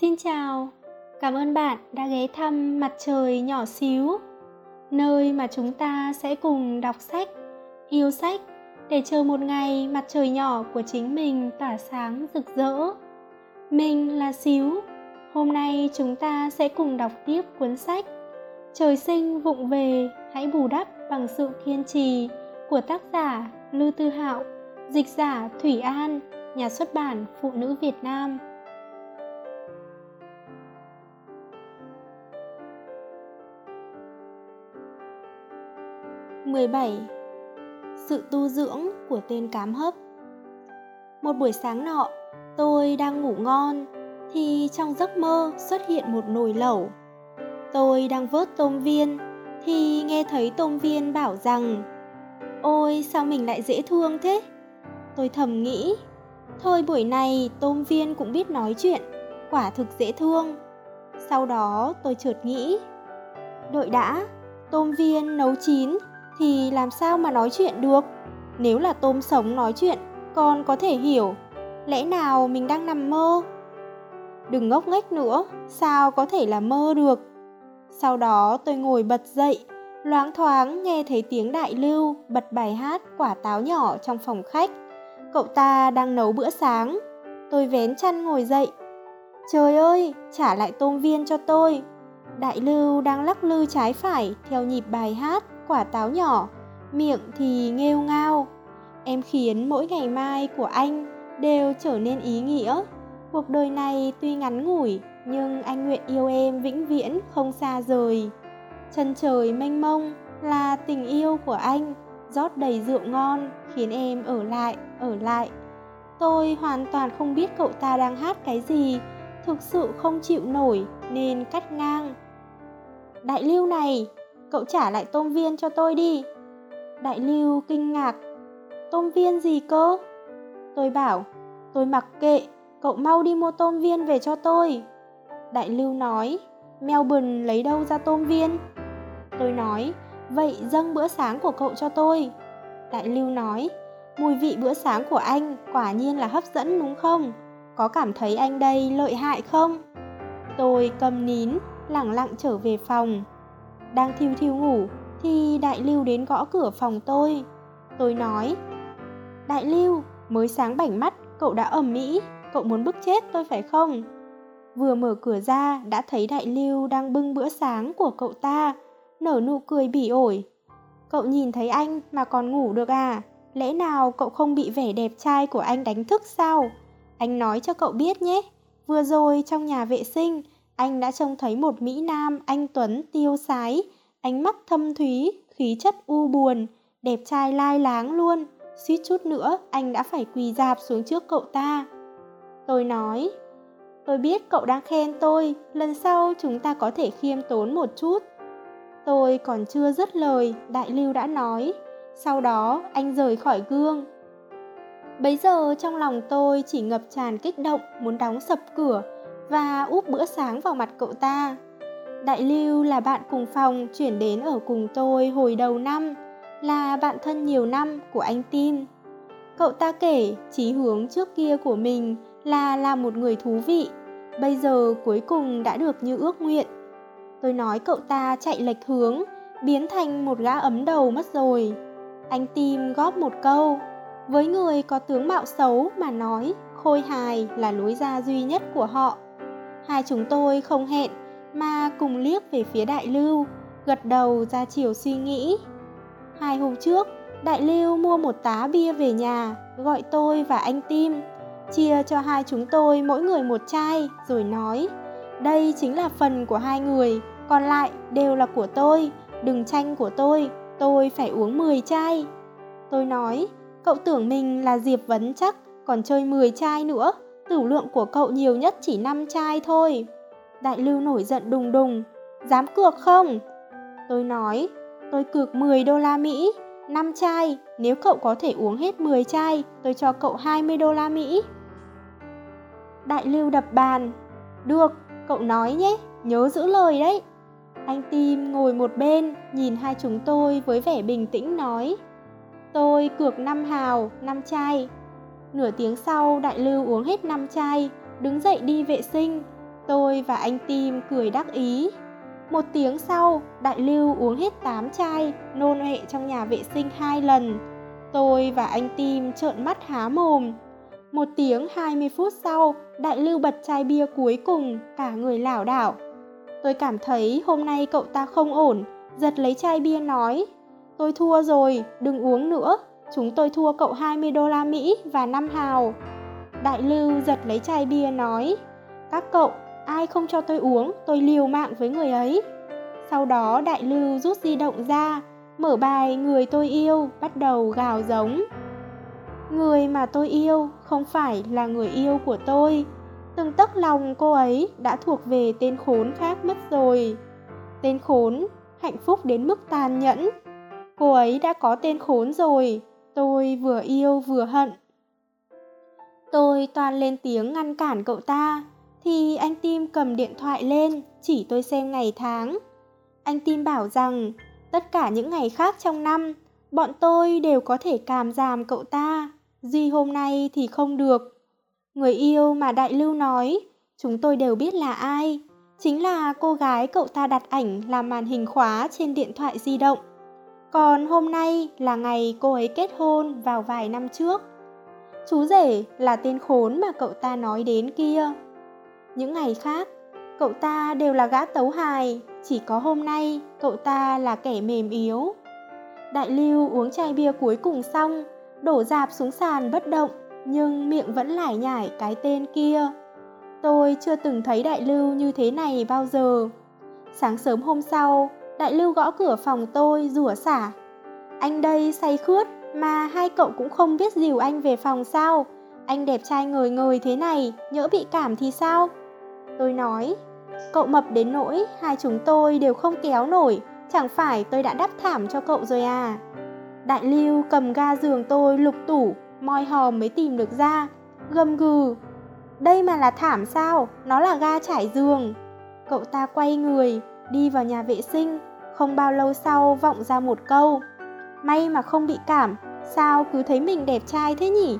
Xin chào, cảm ơn bạn đã ghé thăm mặt trời nhỏ xíu, nơi mà chúng ta sẽ cùng đọc sách, yêu sách để chờ một ngày mặt trời nhỏ của chính mình tỏa sáng rực rỡ. Mình là Xíu, hôm nay chúng ta sẽ cùng đọc tiếp cuốn sách Trời sinh vụng về, hãy bù đắp bằng sự kiên trì của tác giả Lưu Tư Hạo, dịch giả Thủy An, nhà xuất bản Phụ nữ Việt Nam. 17. Sự tu dưỡng của tên cám hấp Một buổi sáng nọ, tôi đang ngủ ngon thì trong giấc mơ xuất hiện một nồi lẩu. Tôi đang vớt tôm viên thì nghe thấy tôm viên bảo rằng Ôi sao mình lại dễ thương thế? Tôi thầm nghĩ Thôi buổi này tôm viên cũng biết nói chuyện Quả thực dễ thương Sau đó tôi chợt nghĩ Đợi đã Tôm viên nấu chín thì làm sao mà nói chuyện được? Nếu là tôm sống nói chuyện, con có thể hiểu. Lẽ nào mình đang nằm mơ? Đừng ngốc nghếch nữa, sao có thể là mơ được? Sau đó tôi ngồi bật dậy, loáng thoáng nghe thấy tiếng đại lưu, bật bài hát, quả táo nhỏ trong phòng khách. Cậu ta đang nấu bữa sáng. Tôi vén chăn ngồi dậy. Trời ơi, trả lại tôm viên cho tôi. Đại lưu đang lắc lư trái phải theo nhịp bài hát quả táo nhỏ, miệng thì nghêu ngao. Em khiến mỗi ngày mai của anh đều trở nên ý nghĩa. Cuộc đời này tuy ngắn ngủi, nhưng anh nguyện yêu em vĩnh viễn không xa rời. Chân trời mênh mông là tình yêu của anh, rót đầy rượu ngon khiến em ở lại, ở lại. Tôi hoàn toàn không biết cậu ta đang hát cái gì, thực sự không chịu nổi nên cắt ngang. Đại lưu này, cậu trả lại tôm viên cho tôi đi. Đại lưu kinh ngạc, tôm viên gì cơ? Tôi bảo, tôi mặc kệ, cậu mau đi mua tôm viên về cho tôi. Đại lưu nói, Melbourne lấy đâu ra tôm viên? Tôi nói, vậy dâng bữa sáng của cậu cho tôi. Đại lưu nói, mùi vị bữa sáng của anh quả nhiên là hấp dẫn đúng không? Có cảm thấy anh đây lợi hại không? Tôi cầm nín, lẳng lặng trở về phòng đang thiêu thiêu ngủ thì đại lưu đến gõ cửa phòng tôi. Tôi nói, đại lưu, mới sáng bảnh mắt, cậu đã ầm mỹ cậu muốn bức chết tôi phải không? Vừa mở cửa ra, đã thấy đại lưu đang bưng bữa sáng của cậu ta, nở nụ cười bỉ ổi. Cậu nhìn thấy anh mà còn ngủ được à? Lẽ nào cậu không bị vẻ đẹp trai của anh đánh thức sao? Anh nói cho cậu biết nhé, vừa rồi trong nhà vệ sinh anh đã trông thấy một Mỹ Nam anh Tuấn tiêu sái, ánh mắt thâm thúy, khí chất u buồn, đẹp trai lai láng luôn. Suýt chút nữa anh đã phải quỳ dạp xuống trước cậu ta. Tôi nói, tôi biết cậu đang khen tôi, lần sau chúng ta có thể khiêm tốn một chút. Tôi còn chưa dứt lời, đại lưu đã nói. Sau đó anh rời khỏi gương. Bấy giờ trong lòng tôi chỉ ngập tràn kích động muốn đóng sập cửa và úp bữa sáng vào mặt cậu ta. Đại Lưu là bạn cùng phòng chuyển đến ở cùng tôi hồi đầu năm, là bạn thân nhiều năm của anh Tim. Cậu ta kể chí hướng trước kia của mình là làm một người thú vị, bây giờ cuối cùng đã được như ước nguyện. Tôi nói cậu ta chạy lệch hướng, biến thành một gã ấm đầu mất rồi. Anh Tim góp một câu, với người có tướng mạo xấu mà nói, khôi hài là lối ra duy nhất của họ. Hai chúng tôi không hẹn mà cùng liếc về phía đại lưu, gật đầu ra chiều suy nghĩ. Hai hôm trước, đại lưu mua một tá bia về nhà, gọi tôi và anh Tim, chia cho hai chúng tôi mỗi người một chai, rồi nói, đây chính là phần của hai người, còn lại đều là của tôi, đừng tranh của tôi, tôi phải uống 10 chai. Tôi nói, cậu tưởng mình là Diệp Vấn chắc, còn chơi 10 chai nữa, tử lượng của cậu nhiều nhất chỉ 5 chai thôi. Đại lưu nổi giận đùng đùng, dám cược không? Tôi nói, tôi cược 10 đô la Mỹ, 5 chai, nếu cậu có thể uống hết 10 chai, tôi cho cậu 20 đô la Mỹ. Đại lưu đập bàn, được, cậu nói nhé, nhớ giữ lời đấy. Anh Tim ngồi một bên, nhìn hai chúng tôi với vẻ bình tĩnh nói, tôi cược 5 hào, 5 chai, Nửa tiếng sau, đại lưu uống hết năm chai, đứng dậy đi vệ sinh. Tôi và anh Tim cười đắc ý. Một tiếng sau, Đại Lưu uống hết 8 chai, nôn ọe trong nhà vệ sinh hai lần. Tôi và anh Tim trợn mắt há mồm. Một tiếng 20 phút sau, Đại Lưu bật chai bia cuối cùng, cả người lảo đảo. Tôi cảm thấy hôm nay cậu ta không ổn, giật lấy chai bia nói. Tôi thua rồi, đừng uống nữa, chúng tôi thua cậu 20 đô la Mỹ và 5 hào. Đại Lưu giật lấy chai bia nói, các cậu, ai không cho tôi uống, tôi liều mạng với người ấy. Sau đó Đại Lưu rút di động ra, mở bài Người tôi yêu, bắt đầu gào giống. Người mà tôi yêu không phải là người yêu của tôi. Từng tấc lòng cô ấy đã thuộc về tên khốn khác mất rồi. Tên khốn, hạnh phúc đến mức tàn nhẫn. Cô ấy đã có tên khốn rồi, tôi vừa yêu vừa hận. Tôi toàn lên tiếng ngăn cản cậu ta, thì anh Tim cầm điện thoại lên, chỉ tôi xem ngày tháng. Anh Tim bảo rằng, tất cả những ngày khác trong năm, bọn tôi đều có thể càm giảm cậu ta, duy hôm nay thì không được. Người yêu mà Đại Lưu nói, chúng tôi đều biết là ai, chính là cô gái cậu ta đặt ảnh làm màn hình khóa trên điện thoại di động. Còn hôm nay là ngày cô ấy kết hôn vào vài năm trước. Chú rể là tên khốn mà cậu ta nói đến kia. Những ngày khác, cậu ta đều là gã tấu hài, chỉ có hôm nay cậu ta là kẻ mềm yếu. Đại Lưu uống chai bia cuối cùng xong, đổ dạp xuống sàn bất động, nhưng miệng vẫn lải nhải cái tên kia. Tôi chưa từng thấy Đại Lưu như thế này bao giờ. Sáng sớm hôm sau, Đại Lưu gõ cửa phòng tôi rủa xả. Anh đây say khướt mà hai cậu cũng không biết dìu anh về phòng sao? Anh đẹp trai ngời ngời thế này, nhỡ bị cảm thì sao? Tôi nói, cậu mập đến nỗi hai chúng tôi đều không kéo nổi, chẳng phải tôi đã đắp thảm cho cậu rồi à? Đại Lưu cầm ga giường tôi lục tủ, moi hòm mới tìm được ra, gầm gừ. Đây mà là thảm sao? Nó là ga trải giường. Cậu ta quay người, đi vào nhà vệ sinh, không bao lâu sau vọng ra một câu. May mà không bị cảm, sao cứ thấy mình đẹp trai thế nhỉ?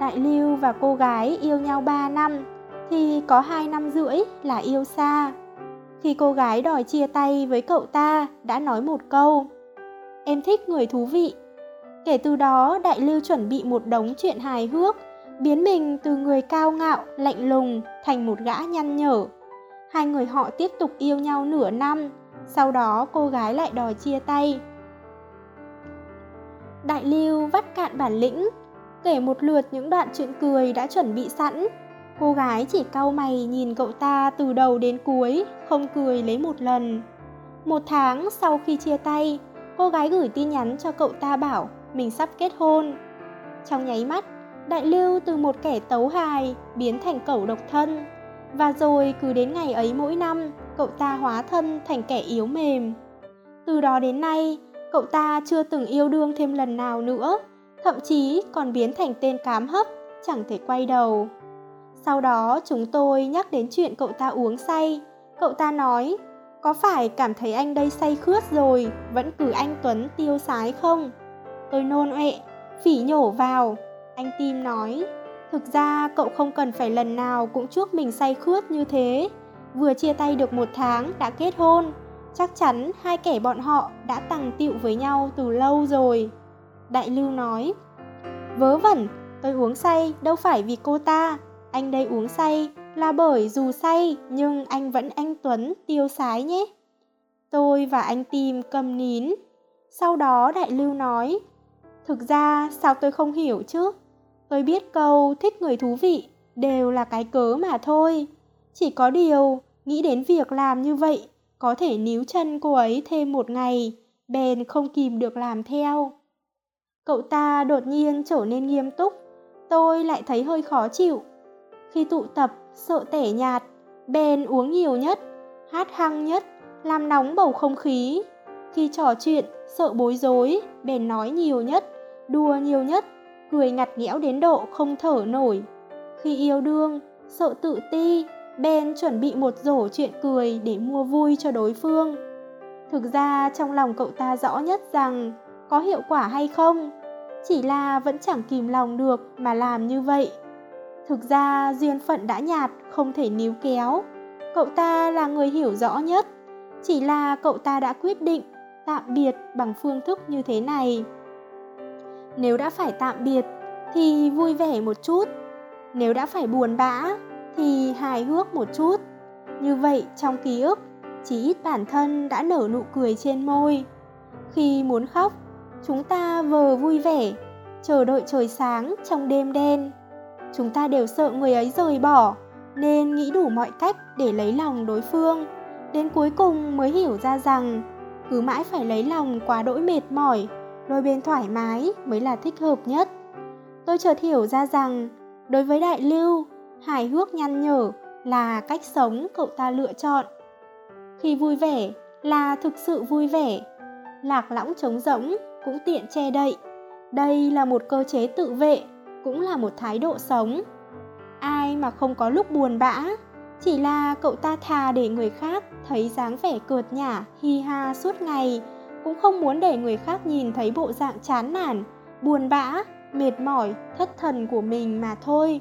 Đại Lưu và cô gái yêu nhau 3 năm, thì có 2 năm rưỡi là yêu xa. Khi cô gái đòi chia tay với cậu ta, đã nói một câu. Em thích người thú vị. Kể từ đó, Đại Lưu chuẩn bị một đống chuyện hài hước, biến mình từ người cao ngạo, lạnh lùng thành một gã nhăn nhở. Hai người họ tiếp tục yêu nhau nửa năm, sau đó cô gái lại đòi chia tay. Đại Lưu vắt cạn bản lĩnh, kể một lượt những đoạn chuyện cười đã chuẩn bị sẵn. Cô gái chỉ cau mày nhìn cậu ta từ đầu đến cuối, không cười lấy một lần. Một tháng sau khi chia tay, cô gái gửi tin nhắn cho cậu ta bảo mình sắp kết hôn. Trong nháy mắt, Đại Lưu từ một kẻ tấu hài biến thành cẩu độc thân. Và rồi cứ đến ngày ấy mỗi năm, cậu ta hóa thân thành kẻ yếu mềm. Từ đó đến nay, cậu ta chưa từng yêu đương thêm lần nào nữa, thậm chí còn biến thành tên cám hấp, chẳng thể quay đầu. Sau đó chúng tôi nhắc đến chuyện cậu ta uống say, cậu ta nói, có phải cảm thấy anh đây say khướt rồi, vẫn cử anh Tuấn tiêu sái không? Tôi nôn ệ phỉ nhổ vào. Anh Tim nói, thực ra cậu không cần phải lần nào cũng chuốc mình say khướt như thế. Vừa chia tay được một tháng đã kết hôn, chắc chắn hai kẻ bọn họ đã tằng tiệu với nhau từ lâu rồi. Đại Lưu nói, vớ vẩn, tôi uống say đâu phải vì cô ta, anh đây uống say là bởi dù say nhưng anh vẫn anh Tuấn tiêu sái nhé. Tôi và anh Tim cầm nín. Sau đó Đại Lưu nói, thực ra sao tôi không hiểu chứ? Tôi biết câu thích người thú vị đều là cái cớ mà thôi. Chỉ có điều, nghĩ đến việc làm như vậy, có thể níu chân cô ấy thêm một ngày, bèn không kìm được làm theo. Cậu ta đột nhiên trở nên nghiêm túc, tôi lại thấy hơi khó chịu. Khi tụ tập, sợ tẻ nhạt, bèn uống nhiều nhất, hát hăng nhất, làm nóng bầu không khí. Khi trò chuyện, sợ bối rối, bèn nói nhiều nhất, đùa nhiều nhất, cười ngặt nghẽo đến độ không thở nổi. Khi yêu đương, sợ tự ti, Ben chuẩn bị một rổ chuyện cười để mua vui cho đối phương. Thực ra trong lòng cậu ta rõ nhất rằng có hiệu quả hay không, chỉ là vẫn chẳng kìm lòng được mà làm như vậy. Thực ra duyên phận đã nhạt, không thể níu kéo, cậu ta là người hiểu rõ nhất chỉ là cậu ta đã quyết định tạm biệt bằng phương thức như thế này nếu đã phải tạm biệt thì vui vẻ một chút. Nếu đã phải buồn bã thì hài hước một chút. Như vậy trong ký ức, chỉ ít bản thân đã nở nụ cười trên môi. Khi muốn khóc, chúng ta vờ vui vẻ, chờ đợi trời sáng trong đêm đen. Chúng ta đều sợ người ấy rời bỏ, nên nghĩ đủ mọi cách để lấy lòng đối phương. Đến cuối cùng mới hiểu ra rằng, cứ mãi phải lấy lòng quá đỗi mệt mỏi đôi bên thoải mái mới là thích hợp nhất. Tôi chợt hiểu ra rằng, đối với đại lưu, hài hước nhăn nhở là cách sống cậu ta lựa chọn. Khi vui vẻ là thực sự vui vẻ. Lạc lõng trống rỗng cũng tiện che đậy. Đây là một cơ chế tự vệ, cũng là một thái độ sống. Ai mà không có lúc buồn bã, chỉ là cậu ta thà để người khác thấy dáng vẻ cợt nhả, hi ha suốt ngày cũng không muốn để người khác nhìn thấy bộ dạng chán nản, buồn bã, mệt mỏi, thất thần của mình mà thôi.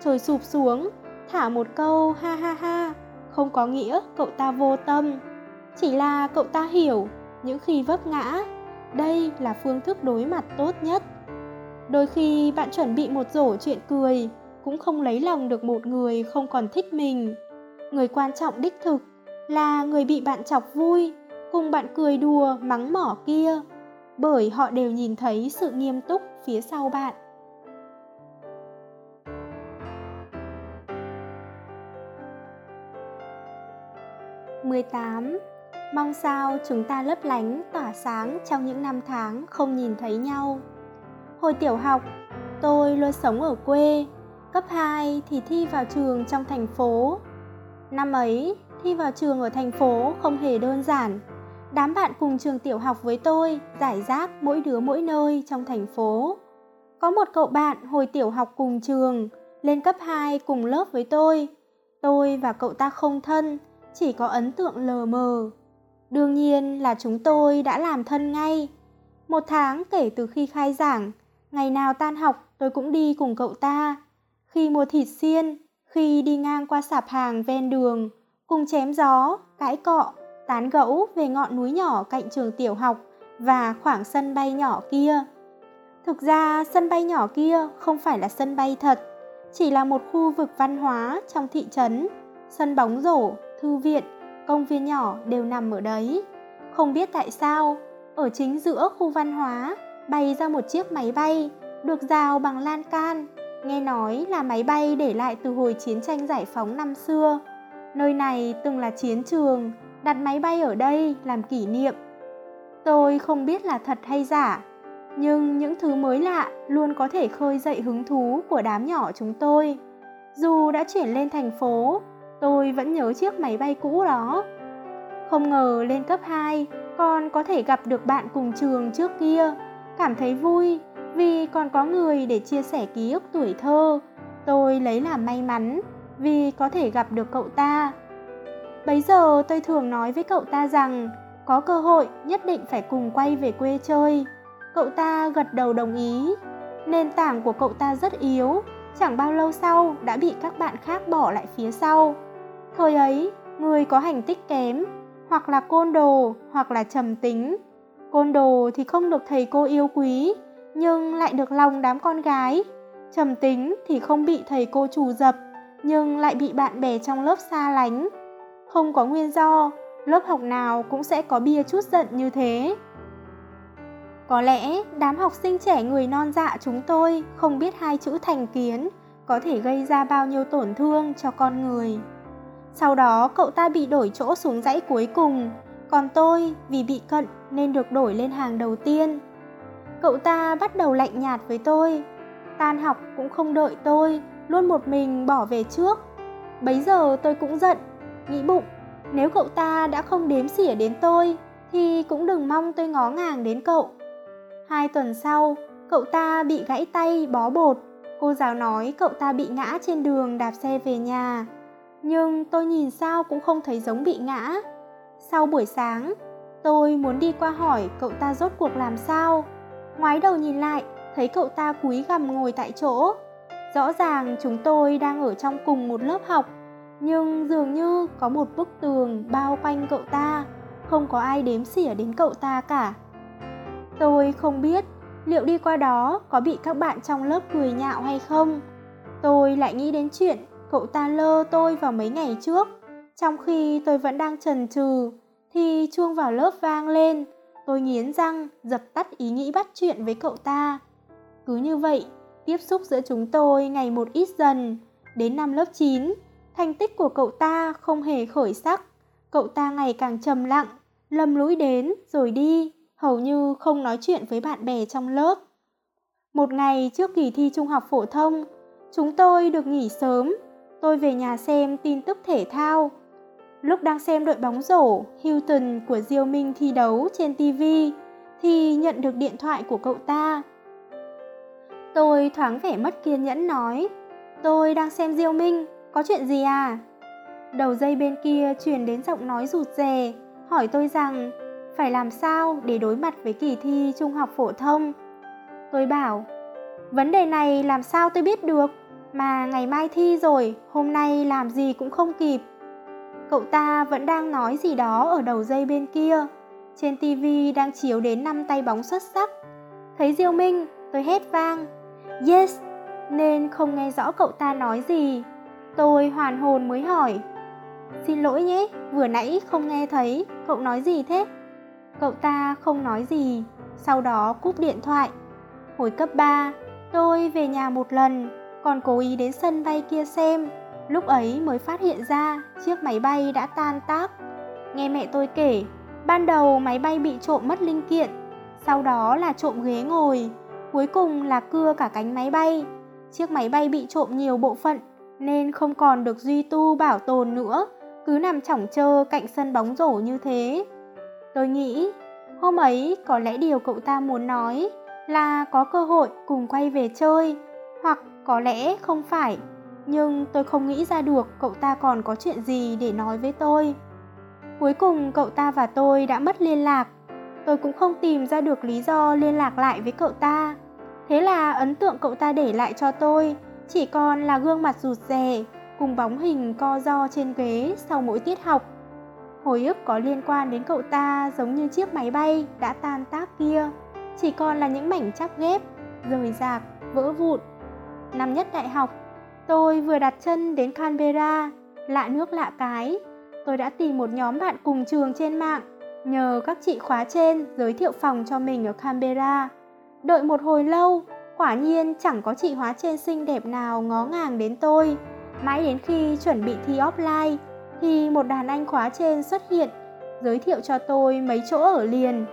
Trời sụp xuống, thả một câu ha ha ha, không có nghĩa cậu ta vô tâm. Chỉ là cậu ta hiểu, những khi vấp ngã, đây là phương thức đối mặt tốt nhất. Đôi khi bạn chuẩn bị một rổ chuyện cười, cũng không lấy lòng được một người không còn thích mình. Người quan trọng đích thực là người bị bạn chọc vui cùng bạn cười đùa, mắng mỏ kia, bởi họ đều nhìn thấy sự nghiêm túc phía sau bạn. Mười tám, mong sao chúng ta lấp lánh, tỏa sáng trong những năm tháng không nhìn thấy nhau. Hồi tiểu học, tôi luôn sống ở quê, cấp 2 thì thi vào trường trong thành phố. Năm ấy, thi vào trường ở thành phố không hề đơn giản đám bạn cùng trường tiểu học với tôi giải rác mỗi đứa mỗi nơi trong thành phố. Có một cậu bạn hồi tiểu học cùng trường, lên cấp 2 cùng lớp với tôi. Tôi và cậu ta không thân, chỉ có ấn tượng lờ mờ. Đương nhiên là chúng tôi đã làm thân ngay. Một tháng kể từ khi khai giảng, ngày nào tan học tôi cũng đi cùng cậu ta. Khi mua thịt xiên, khi đi ngang qua sạp hàng ven đường, cùng chém gió, cãi cọ tán gẫu về ngọn núi nhỏ cạnh trường tiểu học và khoảng sân bay nhỏ kia. Thực ra, sân bay nhỏ kia không phải là sân bay thật, chỉ là một khu vực văn hóa trong thị trấn, sân bóng rổ, thư viện, công viên nhỏ đều nằm ở đấy. Không biết tại sao, ở chính giữa khu văn hóa bay ra một chiếc máy bay được rào bằng lan can, nghe nói là máy bay để lại từ hồi chiến tranh giải phóng năm xưa. Nơi này từng là chiến trường đặt máy bay ở đây làm kỷ niệm. Tôi không biết là thật hay giả, nhưng những thứ mới lạ luôn có thể khơi dậy hứng thú của đám nhỏ chúng tôi. Dù đã chuyển lên thành phố, tôi vẫn nhớ chiếc máy bay cũ đó. Không ngờ lên cấp 2 con có thể gặp được bạn cùng trường trước kia. Cảm thấy vui vì còn có người để chia sẻ ký ức tuổi thơ. Tôi lấy làm may mắn vì có thể gặp được cậu ta bấy giờ tôi thường nói với cậu ta rằng, có cơ hội nhất định phải cùng quay về quê chơi. Cậu ta gật đầu đồng ý. Nền tảng của cậu ta rất yếu, chẳng bao lâu sau đã bị các bạn khác bỏ lại phía sau. Thời ấy, người có hành tích kém, hoặc là côn đồ, hoặc là trầm tính. Côn đồ thì không được thầy cô yêu quý, nhưng lại được lòng đám con gái. Trầm tính thì không bị thầy cô trù dập, nhưng lại bị bạn bè trong lớp xa lánh không có nguyên do, lớp học nào cũng sẽ có bia chút giận như thế. Có lẽ đám học sinh trẻ người non dạ chúng tôi không biết hai chữ thành kiến có thể gây ra bao nhiêu tổn thương cho con người. Sau đó cậu ta bị đổi chỗ xuống dãy cuối cùng, còn tôi vì bị cận nên được đổi lên hàng đầu tiên. Cậu ta bắt đầu lạnh nhạt với tôi, tan học cũng không đợi tôi, luôn một mình bỏ về trước. Bấy giờ tôi cũng giận nghĩ bụng, nếu cậu ta đã không đếm xỉa đến tôi, thì cũng đừng mong tôi ngó ngàng đến cậu. Hai tuần sau, cậu ta bị gãy tay, bó bột. Cô giáo nói cậu ta bị ngã trên đường đạp xe về nhà. Nhưng tôi nhìn sao cũng không thấy giống bị ngã. Sau buổi sáng, tôi muốn đi qua hỏi cậu ta rốt cuộc làm sao. Ngoái đầu nhìn lại, thấy cậu ta cúi gằm ngồi tại chỗ. Rõ ràng chúng tôi đang ở trong cùng một lớp học nhưng dường như có một bức tường bao quanh cậu ta, không có ai đếm xỉa đến cậu ta cả. Tôi không biết liệu đi qua đó có bị các bạn trong lớp cười nhạo hay không. Tôi lại nghĩ đến chuyện cậu ta lơ tôi vào mấy ngày trước, trong khi tôi vẫn đang trần trừ, thì chuông vào lớp vang lên. Tôi nghiến răng, dập tắt ý nghĩ bắt chuyện với cậu ta. Cứ như vậy, tiếp xúc giữa chúng tôi ngày một ít dần. Đến năm lớp 9, thành tích của cậu ta không hề khởi sắc. Cậu ta ngày càng trầm lặng, lầm lũi đến rồi đi, hầu như không nói chuyện với bạn bè trong lớp. Một ngày trước kỳ thi trung học phổ thông, chúng tôi được nghỉ sớm. Tôi về nhà xem tin tức thể thao. Lúc đang xem đội bóng rổ Hilton của Diêu Minh thi đấu trên TV thì nhận được điện thoại của cậu ta. Tôi thoáng vẻ mất kiên nhẫn nói, tôi đang xem Diêu Minh, có chuyện gì à? Đầu dây bên kia truyền đến giọng nói rụt rè, hỏi tôi rằng phải làm sao để đối mặt với kỳ thi trung học phổ thông. Tôi bảo, vấn đề này làm sao tôi biết được, mà ngày mai thi rồi, hôm nay làm gì cũng không kịp. Cậu ta vẫn đang nói gì đó ở đầu dây bên kia. Trên TV đang chiếu đến năm tay bóng xuất sắc. Thấy Diêu Minh, tôi hét vang, yes, nên không nghe rõ cậu ta nói gì. Tôi hoàn hồn mới hỏi, xin lỗi nhé, vừa nãy không nghe thấy, cậu nói gì thế? Cậu ta không nói gì, sau đó cúp điện thoại. Hồi cấp 3, tôi về nhà một lần, còn cố ý đến sân bay kia xem. Lúc ấy mới phát hiện ra chiếc máy bay đã tan tác. Nghe mẹ tôi kể, ban đầu máy bay bị trộm mất linh kiện, sau đó là trộm ghế ngồi, cuối cùng là cưa cả cánh máy bay. Chiếc máy bay bị trộm nhiều bộ phận nên không còn được duy tu bảo tồn nữa, cứ nằm chỏng chơ cạnh sân bóng rổ như thế. Tôi nghĩ hôm ấy có lẽ điều cậu ta muốn nói là có cơ hội cùng quay về chơi, hoặc có lẽ không phải, nhưng tôi không nghĩ ra được cậu ta còn có chuyện gì để nói với tôi. Cuối cùng cậu ta và tôi đã mất liên lạc. Tôi cũng không tìm ra được lý do liên lạc lại với cậu ta. Thế là ấn tượng cậu ta để lại cho tôi chỉ còn là gương mặt rụt rè cùng bóng hình co do trên ghế sau mỗi tiết học. Hồi ức có liên quan đến cậu ta giống như chiếc máy bay đã tan tác kia, chỉ còn là những mảnh chắp ghép, rời rạc, vỡ vụn. Năm nhất đại học, tôi vừa đặt chân đến Canberra, lạ nước lạ cái. Tôi đã tìm một nhóm bạn cùng trường trên mạng, nhờ các chị khóa trên giới thiệu phòng cho mình ở Canberra. Đợi một hồi lâu, quả nhiên chẳng có chị hóa trên xinh đẹp nào ngó ngàng đến tôi. Mãi đến khi chuẩn bị thi offline, thì một đàn anh khóa trên xuất hiện, giới thiệu cho tôi mấy chỗ ở liền.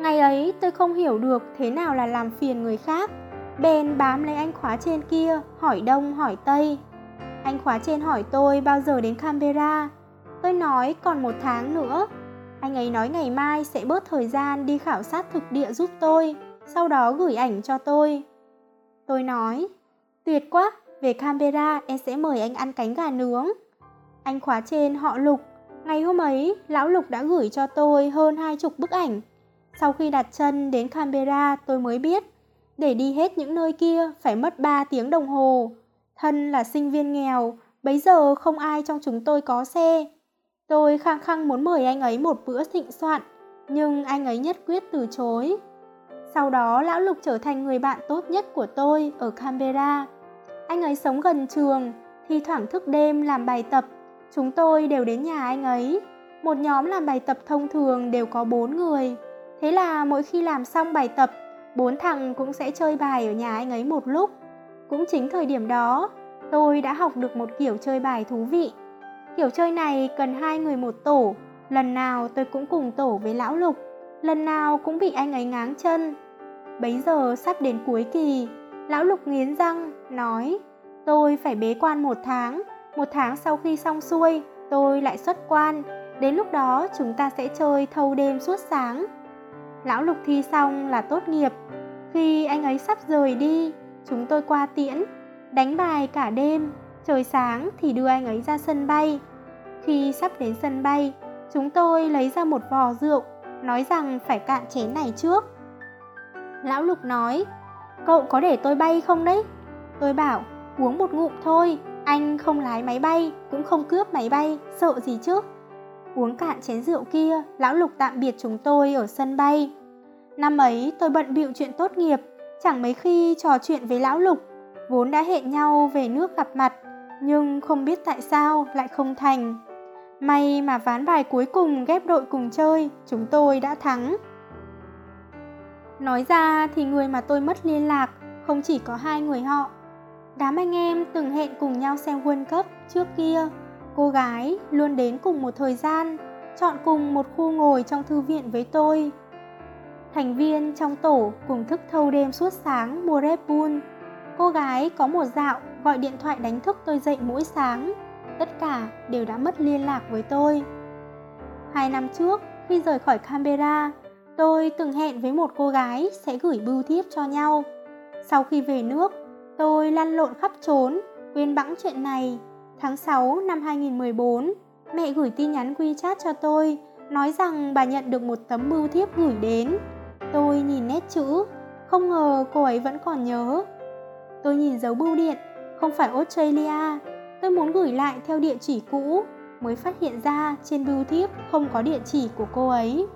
Ngày ấy tôi không hiểu được thế nào là làm phiền người khác, bèn bám lấy anh khóa trên kia, hỏi đông hỏi tây. Anh khóa trên hỏi tôi bao giờ đến Canberra. Tôi nói còn một tháng nữa. Anh ấy nói ngày mai sẽ bớt thời gian đi khảo sát thực địa giúp tôi, sau đó gửi ảnh cho tôi. Tôi nói, tuyệt quá, về Canberra em sẽ mời anh ăn cánh gà nướng. Anh khóa trên họ Lục, ngày hôm ấy lão Lục đã gửi cho tôi hơn hai chục bức ảnh. Sau khi đặt chân đến Canberra tôi mới biết, để đi hết những nơi kia phải mất 3 tiếng đồng hồ. Thân là sinh viên nghèo, bấy giờ không ai trong chúng tôi có xe. Tôi khăng khăng muốn mời anh ấy một bữa thịnh soạn, nhưng anh ấy nhất quyết từ chối. Sau đó lão Lục trở thành người bạn tốt nhất của tôi ở Canberra. Anh ấy sống gần trường, thi thoảng thức đêm làm bài tập Chúng tôi đều đến nhà anh ấy. Một nhóm làm bài tập thông thường đều có 4 người. Thế là mỗi khi làm xong bài tập, bốn thằng cũng sẽ chơi bài ở nhà anh ấy một lúc. Cũng chính thời điểm đó, tôi đã học được một kiểu chơi bài thú vị. Kiểu chơi này cần hai người một tổ, lần nào tôi cũng cùng tổ với lão Lục, lần nào cũng bị anh ấy ngáng chân. Bấy giờ sắp đến cuối kỳ, lão Lục nghiến răng, nói tôi phải bế quan một tháng, một tháng sau khi xong xuôi, tôi lại xuất quan. Đến lúc đó chúng ta sẽ chơi thâu đêm suốt sáng. Lão Lục thi xong là tốt nghiệp. Khi anh ấy sắp rời đi, chúng tôi qua tiễn, đánh bài cả đêm. Trời sáng thì đưa anh ấy ra sân bay. Khi sắp đến sân bay, chúng tôi lấy ra một vò rượu, nói rằng phải cạn chén này trước. Lão Lục nói, cậu có để tôi bay không đấy? Tôi bảo, uống một ngụm thôi, Anh không lái máy bay, cũng không cướp máy bay, sợ gì chứ? Uống cạn chén rượu kia, lão lục tạm biệt chúng tôi ở sân bay. Năm ấy tôi bận bịu chuyện tốt nghiệp, chẳng mấy khi trò chuyện với lão lục, vốn đã hẹn nhau về nước gặp mặt, nhưng không biết tại sao lại không thành. May mà ván bài cuối cùng ghép đội cùng chơi, chúng tôi đã thắng. Nói ra thì người mà tôi mất liên lạc không chỉ có hai người họ. Đám anh em từng hẹn cùng nhau xem World Cup trước kia. Cô gái luôn đến cùng một thời gian, chọn cùng một khu ngồi trong thư viện với tôi. Thành viên trong tổ cùng thức thâu đêm suốt sáng mua Red Bull. Cô gái có một dạo gọi điện thoại đánh thức tôi dậy mỗi sáng. Tất cả đều đã mất liên lạc với tôi. Hai năm trước, khi rời khỏi Canberra, tôi từng hẹn với một cô gái sẽ gửi bưu thiếp cho nhau. Sau khi về nước, tôi lăn lộn khắp trốn, quên bẵng chuyện này. Tháng 6 năm 2014, mẹ gửi tin nhắn WeChat cho tôi, nói rằng bà nhận được một tấm bưu thiếp gửi đến. Tôi nhìn nét chữ, không ngờ cô ấy vẫn còn nhớ. Tôi nhìn dấu bưu điện, không phải Australia. Tôi muốn gửi lại theo địa chỉ cũ, mới phát hiện ra trên bưu thiếp không có địa chỉ của cô ấy.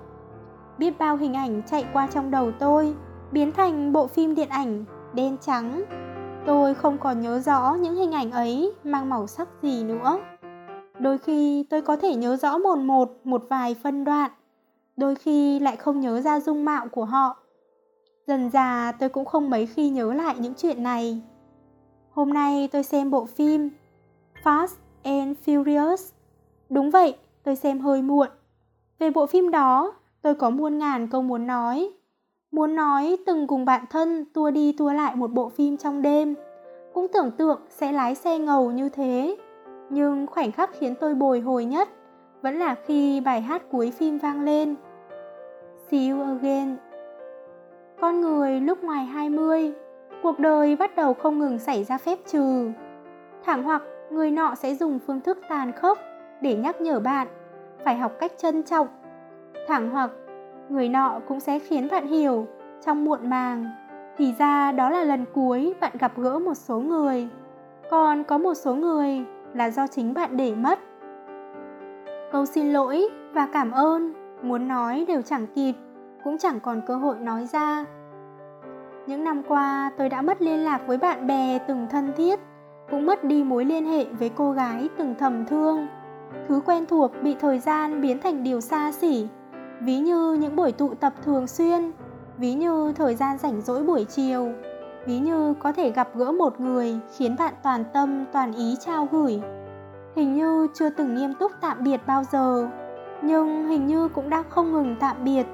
Biết bao hình ảnh chạy qua trong đầu tôi, biến thành bộ phim điện ảnh đen trắng. Tôi không còn nhớ rõ những hình ảnh ấy mang màu sắc gì nữa. Đôi khi tôi có thể nhớ rõ một một một vài phân đoạn, đôi khi lại không nhớ ra dung mạo của họ. Dần già tôi cũng không mấy khi nhớ lại những chuyện này. Hôm nay tôi xem bộ phim Fast and Furious. Đúng vậy, tôi xem hơi muộn. Về bộ phim đó, tôi có muôn ngàn câu muốn nói. Muốn nói từng cùng bạn thân tua đi tua lại một bộ phim trong đêm. Cũng tưởng tượng sẽ lái xe ngầu như thế. Nhưng khoảnh khắc khiến tôi bồi hồi nhất vẫn là khi bài hát cuối phim vang lên. See you again. Con người lúc ngoài 20, cuộc đời bắt đầu không ngừng xảy ra phép trừ. Thẳng hoặc người nọ sẽ dùng phương thức tàn khốc để nhắc nhở bạn phải học cách trân trọng. Thẳng hoặc, người nọ cũng sẽ khiến bạn hiểu. Trong muộn màng, thì ra đó là lần cuối bạn gặp gỡ một số người. Còn có một số người là do chính bạn để mất. Câu xin lỗi và cảm ơn, muốn nói đều chẳng kịp, cũng chẳng còn cơ hội nói ra. Những năm qua, tôi đã mất liên lạc với bạn bè từng thân thiết, cũng mất đi mối liên hệ với cô gái từng thầm thương. Thứ quen thuộc bị thời gian biến thành điều xa xỉ ví như những buổi tụ tập thường xuyên, ví như thời gian rảnh rỗi buổi chiều, ví như có thể gặp gỡ một người khiến bạn toàn tâm, toàn ý trao gửi. Hình như chưa từng nghiêm túc tạm biệt bao giờ, nhưng hình như cũng đang không ngừng tạm biệt.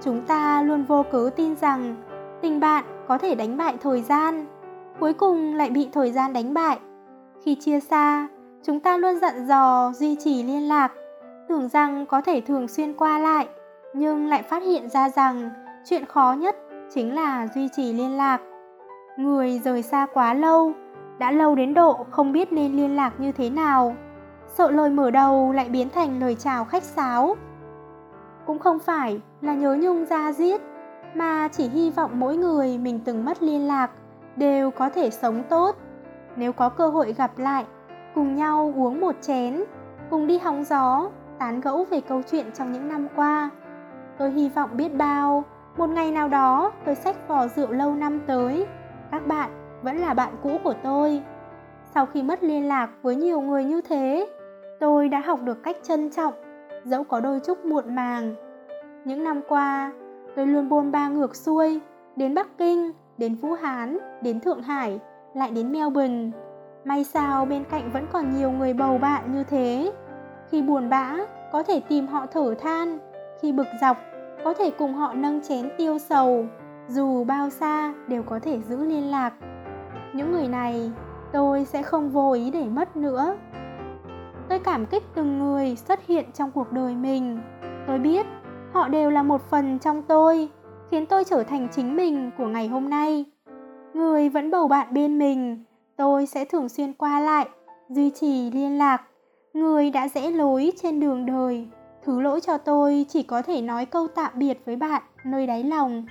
Chúng ta luôn vô cớ tin rằng tình bạn có thể đánh bại thời gian, cuối cùng lại bị thời gian đánh bại. Khi chia xa, chúng ta luôn dặn dò, duy trì liên lạc, tưởng rằng có thể thường xuyên qua lại nhưng lại phát hiện ra rằng chuyện khó nhất chính là duy trì liên lạc. Người rời xa quá lâu, đã lâu đến độ không biết nên liên lạc như thế nào, sợ lời mở đầu lại biến thành lời chào khách sáo. Cũng không phải là nhớ nhung ra giết, mà chỉ hy vọng mỗi người mình từng mất liên lạc đều có thể sống tốt. Nếu có cơ hội gặp lại, cùng nhau uống một chén, cùng đi hóng gió, tán gẫu về câu chuyện trong những năm qua tôi hy vọng biết bao. Một ngày nào đó, tôi xách vò rượu lâu năm tới. Các bạn, vẫn là bạn cũ của tôi. Sau khi mất liên lạc với nhiều người như thế, tôi đã học được cách trân trọng, dẫu có đôi chút muộn màng. Những năm qua, tôi luôn bôn ba ngược xuôi, đến bắc kinh, đến vũ hán, đến thượng hải, lại đến melbourne. May sao bên cạnh vẫn còn nhiều người bầu bạn như thế. Khi buồn bã, có thể tìm họ thở than khi bực dọc, có thể cùng họ nâng chén tiêu sầu. Dù bao xa, đều có thể giữ liên lạc. Những người này, tôi sẽ không vô ý để mất nữa. Tôi cảm kích từng người xuất hiện trong cuộc đời mình. Tôi biết, họ đều là một phần trong tôi, khiến tôi trở thành chính mình của ngày hôm nay. Người vẫn bầu bạn bên mình, tôi sẽ thường xuyên qua lại, duy trì liên lạc. Người đã rẽ lối trên đường đời thứ lỗi cho tôi chỉ có thể nói câu tạm biệt với bạn nơi đáy lòng.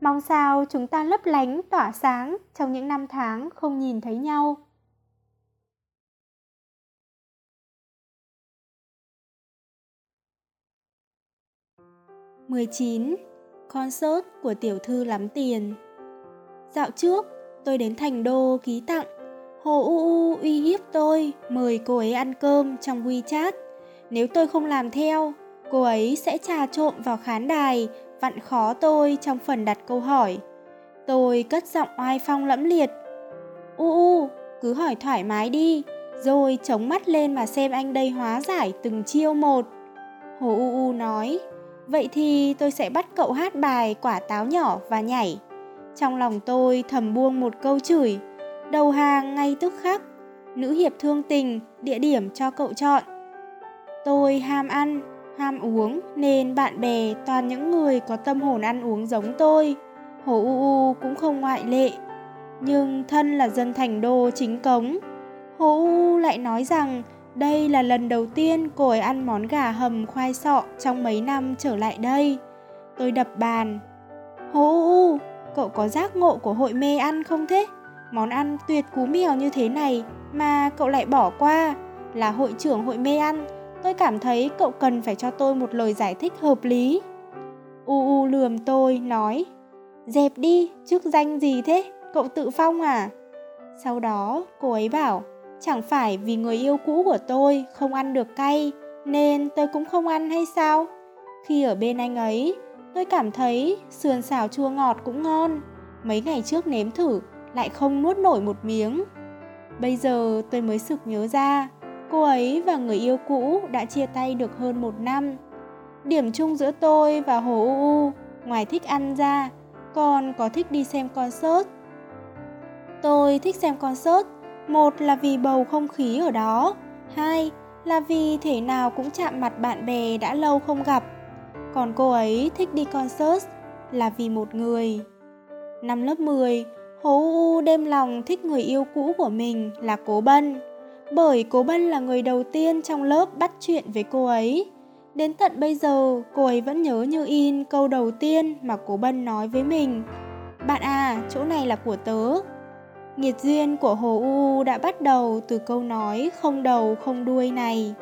Mong sao chúng ta lấp lánh, tỏa sáng trong những năm tháng không nhìn thấy nhau. mười chín. Concert của tiểu thư lắm tiền. Dạo trước, tôi đến thành đô ký tặng. Hồ u u uy hiếp tôi, mời cô ấy ăn cơm trong wechat. Nếu tôi không làm theo, cô ấy sẽ trà trộn vào khán đài, vặn khó tôi trong phần đặt câu hỏi. Tôi cất giọng oai phong lẫm liệt. U U, cứ hỏi thoải mái đi, rồi chống mắt lên mà xem anh đây hóa giải từng chiêu một. Hồ U U nói, vậy thì tôi sẽ bắt cậu hát bài quả táo nhỏ và nhảy. Trong lòng tôi thầm buông một câu chửi, đầu hàng ngay tức khắc, nữ hiệp thương tình, địa điểm cho cậu chọn. Tôi ham ăn, ham uống nên bạn bè toàn những người có tâm hồn ăn uống giống tôi. Hồ U U cũng không ngoại lệ. Nhưng thân là dân thành đô chính cống. Hồ U U lại nói rằng đây là lần đầu tiên cô ấy ăn món gà hầm khoai sọ trong mấy năm trở lại đây. Tôi đập bàn. Hồ U U, cậu có giác ngộ của hội mê ăn không thế? Món ăn tuyệt cú mèo như thế này mà cậu lại bỏ qua. Là hội trưởng hội mê ăn, tôi cảm thấy cậu cần phải cho tôi một lời giải thích hợp lý. U U lườm tôi, nói Dẹp đi, chức danh gì thế? Cậu tự phong à? Sau đó, cô ấy bảo Chẳng phải vì người yêu cũ của tôi không ăn được cay Nên tôi cũng không ăn hay sao? Khi ở bên anh ấy, tôi cảm thấy sườn xào chua ngọt cũng ngon Mấy ngày trước nếm thử lại không nuốt nổi một miếng. Bây giờ tôi mới sực nhớ ra, cô ấy và người yêu cũ đã chia tay được hơn một năm. Điểm chung giữa tôi và Hồ U U, ngoài thích ăn ra, còn có thích đi xem concert. Tôi thích xem concert, một là vì bầu không khí ở đó, hai là vì thể nào cũng chạm mặt bạn bè đã lâu không gặp. Còn cô ấy thích đi concert là vì một người. Năm lớp 10, Hố U đêm lòng thích người yêu cũ của mình là Cố Bân, bởi Cố Bân là người đầu tiên trong lớp bắt chuyện với cô ấy. Đến tận bây giờ, cô ấy vẫn nhớ như in câu đầu tiên mà Cố Bân nói với mình. Bạn à, chỗ này là của tớ. Nghiệt duyên của Hồ U đã bắt đầu từ câu nói không đầu không đuôi này.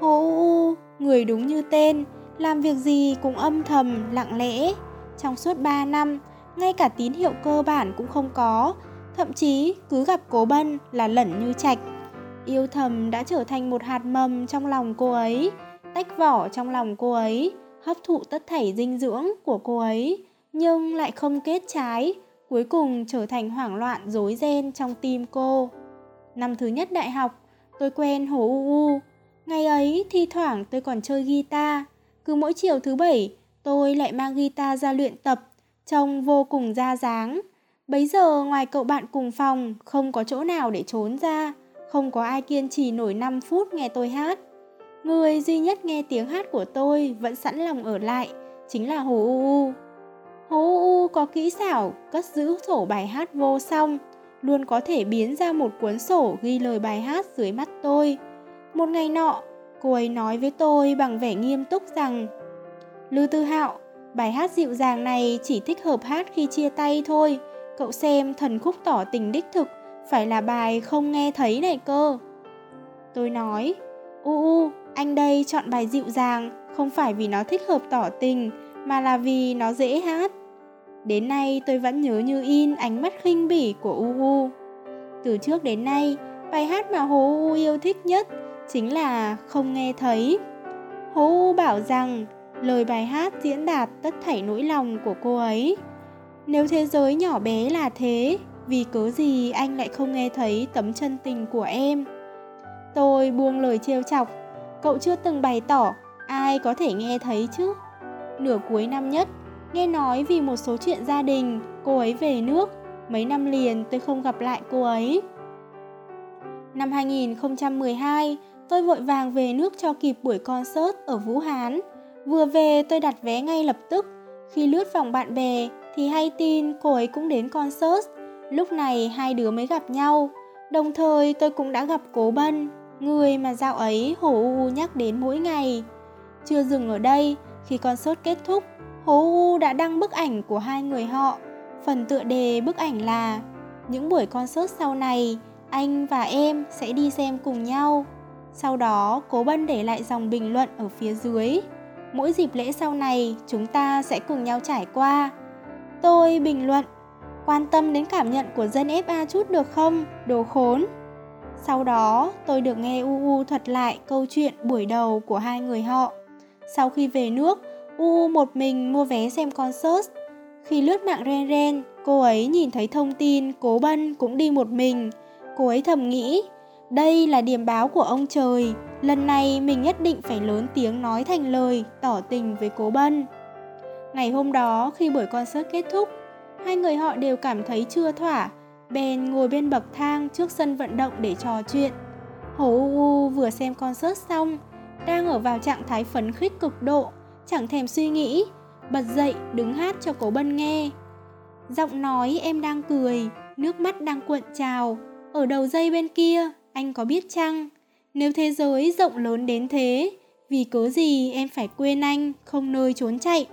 Hồ U, người đúng như tên, làm việc gì cũng âm thầm, lặng lẽ. Trong suốt 3 năm, ngay cả tín hiệu cơ bản cũng không có, thậm chí cứ gặp cố bân là lẩn như trạch. Yêu thầm đã trở thành một hạt mầm trong lòng cô ấy, tách vỏ trong lòng cô ấy, hấp thụ tất thảy dinh dưỡng của cô ấy, nhưng lại không kết trái, cuối cùng trở thành hoảng loạn rối ren trong tim cô. Năm thứ nhất đại học, tôi quen Hồ U U. Ngày ấy thi thoảng tôi còn chơi guitar, cứ mỗi chiều thứ bảy tôi lại mang guitar ra luyện tập Trông vô cùng ra dáng. Bấy giờ ngoài cậu bạn cùng phòng, không có chỗ nào để trốn ra, không có ai kiên trì nổi 5 phút nghe tôi hát. Người duy nhất nghe tiếng hát của tôi vẫn sẵn lòng ở lại, chính là Hồ U U. Hồ U U có kỹ xảo cất giữ sổ bài hát vô song, luôn có thể biến ra một cuốn sổ ghi lời bài hát dưới mắt tôi. Một ngày nọ, cô ấy nói với tôi bằng vẻ nghiêm túc rằng lư Tư Hạo, Bài hát dịu dàng này chỉ thích hợp hát khi chia tay thôi. Cậu xem thần khúc tỏ tình đích thực, phải là bài không nghe thấy này cơ. Tôi nói, u u, anh đây chọn bài dịu dàng, không phải vì nó thích hợp tỏ tình, mà là vì nó dễ hát. Đến nay tôi vẫn nhớ như in ánh mắt khinh bỉ của U U. Từ trước đến nay, bài hát mà Hồ U yêu thích nhất chính là Không nghe thấy. Hồ U bảo rằng lời bài hát diễn đạt tất thảy nỗi lòng của cô ấy. Nếu thế giới nhỏ bé là thế, vì cớ gì anh lại không nghe thấy tấm chân tình của em? Tôi buông lời trêu chọc, cậu chưa từng bày tỏ, ai có thể nghe thấy chứ? Nửa cuối năm nhất, nghe nói vì một số chuyện gia đình, cô ấy về nước, mấy năm liền tôi không gặp lại cô ấy. Năm 2012, tôi vội vàng về nước cho kịp buổi concert ở Vũ Hán. Vừa về tôi đặt vé ngay lập tức. Khi lướt vòng bạn bè thì hay tin cô ấy cũng đến concert. Lúc này hai đứa mới gặp nhau. Đồng thời tôi cũng đã gặp cố bân, người mà dạo ấy Hồ U nhắc đến mỗi ngày. Chưa dừng ở đây, khi concert kết thúc, Hồ U đã đăng bức ảnh của hai người họ. Phần tựa đề bức ảnh là Những buổi concert sau này, anh và em sẽ đi xem cùng nhau. Sau đó, Cố Bân để lại dòng bình luận ở phía dưới. mỗi dịp lễ sau này chúng ta sẽ cùng nhau trải qua. Tôi bình luận, quan tâm đến cảm nhận của dân FA chút được không, đồ khốn. Sau đó, tôi được nghe UU thuật lại câu chuyện buổi đầu của hai người họ. Sau khi về nước, UU một mình mua vé xem concert. Khi lướt mạng ren ren, cô ấy nhìn thấy thông tin cố bân cũng đi một mình. Cô ấy thầm nghĩ, đây là điểm báo của ông trời, lần này mình nhất định phải lớn tiếng nói thành lời, tỏ tình với cố bân. Ngày hôm đó, khi buổi concert kết thúc, hai người họ đều cảm thấy chưa thỏa, bèn ngồi bên bậc thang trước sân vận động để trò chuyện. Hồ U U vừa xem concert xong, đang ở vào trạng thái phấn khích cực độ, chẳng thèm suy nghĩ, bật dậy đứng hát cho cố bân nghe. Giọng nói em đang cười, nước mắt đang cuộn trào, ở đầu dây bên kia, anh có biết chăng? Nếu thế giới rộng lớn đến thế, vì cớ gì em phải quên anh, không nơi trốn chạy.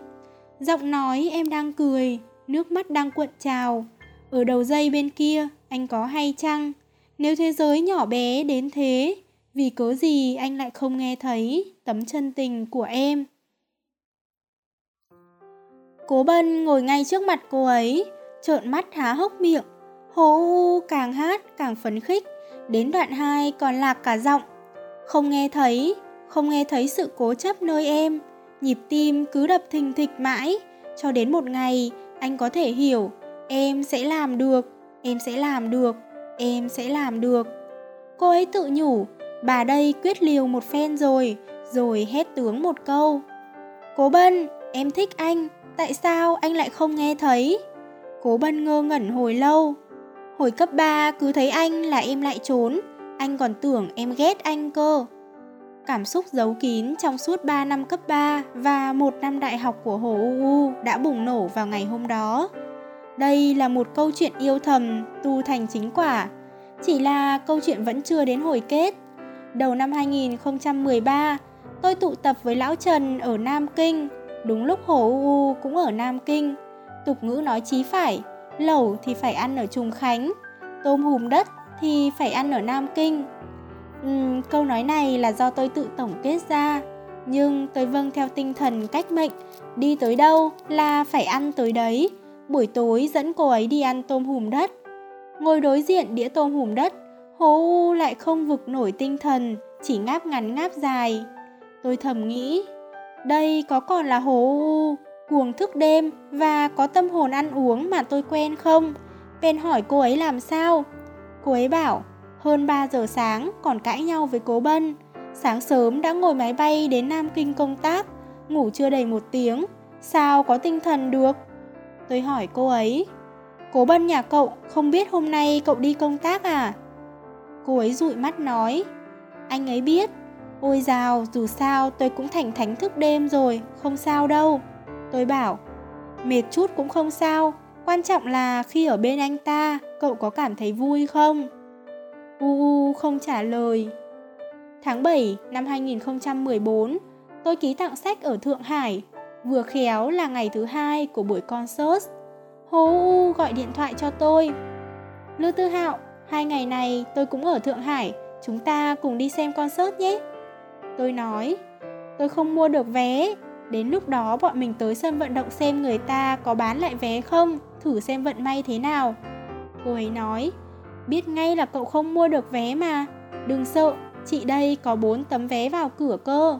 Giọng nói em đang cười, nước mắt đang cuộn trào, ở đầu dây bên kia, anh có hay chăng? Nếu thế giới nhỏ bé đến thế, vì cớ gì anh lại không nghe thấy tấm chân tình của em? Cố bân ngồi ngay trước mặt cô ấy, trợn mắt há hốc miệng. Hồ u càng hát càng phấn khích, đến đoạn 2 còn lạc cả giọng. Không nghe thấy, không nghe thấy sự cố chấp nơi em, nhịp tim cứ đập thình thịch mãi, cho đến một ngày anh có thể hiểu Em sẽ làm được, em sẽ làm được, em sẽ làm được. Cô ấy tự nhủ, bà đây quyết liều một phen rồi, rồi hét tướng một câu. Cố Bân, em thích anh, tại sao anh lại không nghe thấy? Cố Bân ngơ ngẩn hồi lâu. Hồi cấp 3 cứ thấy anh là em lại trốn, anh còn tưởng em ghét anh cơ. Cảm xúc giấu kín trong suốt 3 năm cấp 3 và một năm đại học của Hồ UU đã bùng nổ vào ngày hôm đó. Đây là một câu chuyện yêu thầm tu thành chính quả. Chỉ là câu chuyện vẫn chưa đến hồi kết. Đầu năm 2013, tôi tụ tập với Lão Trần ở Nam Kinh. Đúng lúc Hồ U cũng ở Nam Kinh. Tục ngữ nói chí phải, lẩu thì phải ăn ở Trùng Khánh, tôm hùm đất thì phải ăn ở Nam Kinh. Uhm, câu nói này là do tôi tự tổng kết ra, nhưng tôi vâng theo tinh thần cách mệnh, đi tới đâu là phải ăn tới đấy buổi tối dẫn cô ấy đi ăn tôm hùm đất. Ngồi đối diện đĩa tôm hùm đất, Hồ U lại không vực nổi tinh thần, chỉ ngáp ngắn ngáp dài. Tôi thầm nghĩ, đây có còn là Hồ U, cuồng thức đêm và có tâm hồn ăn uống mà tôi quen không? Bèn hỏi cô ấy làm sao? Cô ấy bảo, hơn 3 giờ sáng còn cãi nhau với cố Bân. Sáng sớm đã ngồi máy bay đến Nam Kinh công tác, ngủ chưa đầy một tiếng. Sao có tinh thần được? Tôi hỏi cô ấy Cố bân nhà cậu không biết hôm nay cậu đi công tác à? Cô ấy dụi mắt nói Anh ấy biết Ôi dào, dù sao tôi cũng thành thánh thức đêm rồi, không sao đâu Tôi bảo Mệt chút cũng không sao Quan trọng là khi ở bên anh ta Cậu có cảm thấy vui không? U U không trả lời Tháng 7 năm 2014 Tôi ký tặng sách ở Thượng Hải Vừa khéo là ngày thứ hai của buổi concert. Hồ U gọi điện thoại cho tôi. Lưu Tư Hạo, hai ngày này tôi cũng ở Thượng Hải, chúng ta cùng đi xem concert nhé. Tôi nói, tôi không mua được vé, đến lúc đó bọn mình tới sân vận động xem người ta có bán lại vé không, thử xem vận may thế nào. Cô ấy nói, biết ngay là cậu không mua được vé mà, đừng sợ, chị đây có 4 tấm vé vào cửa cơ.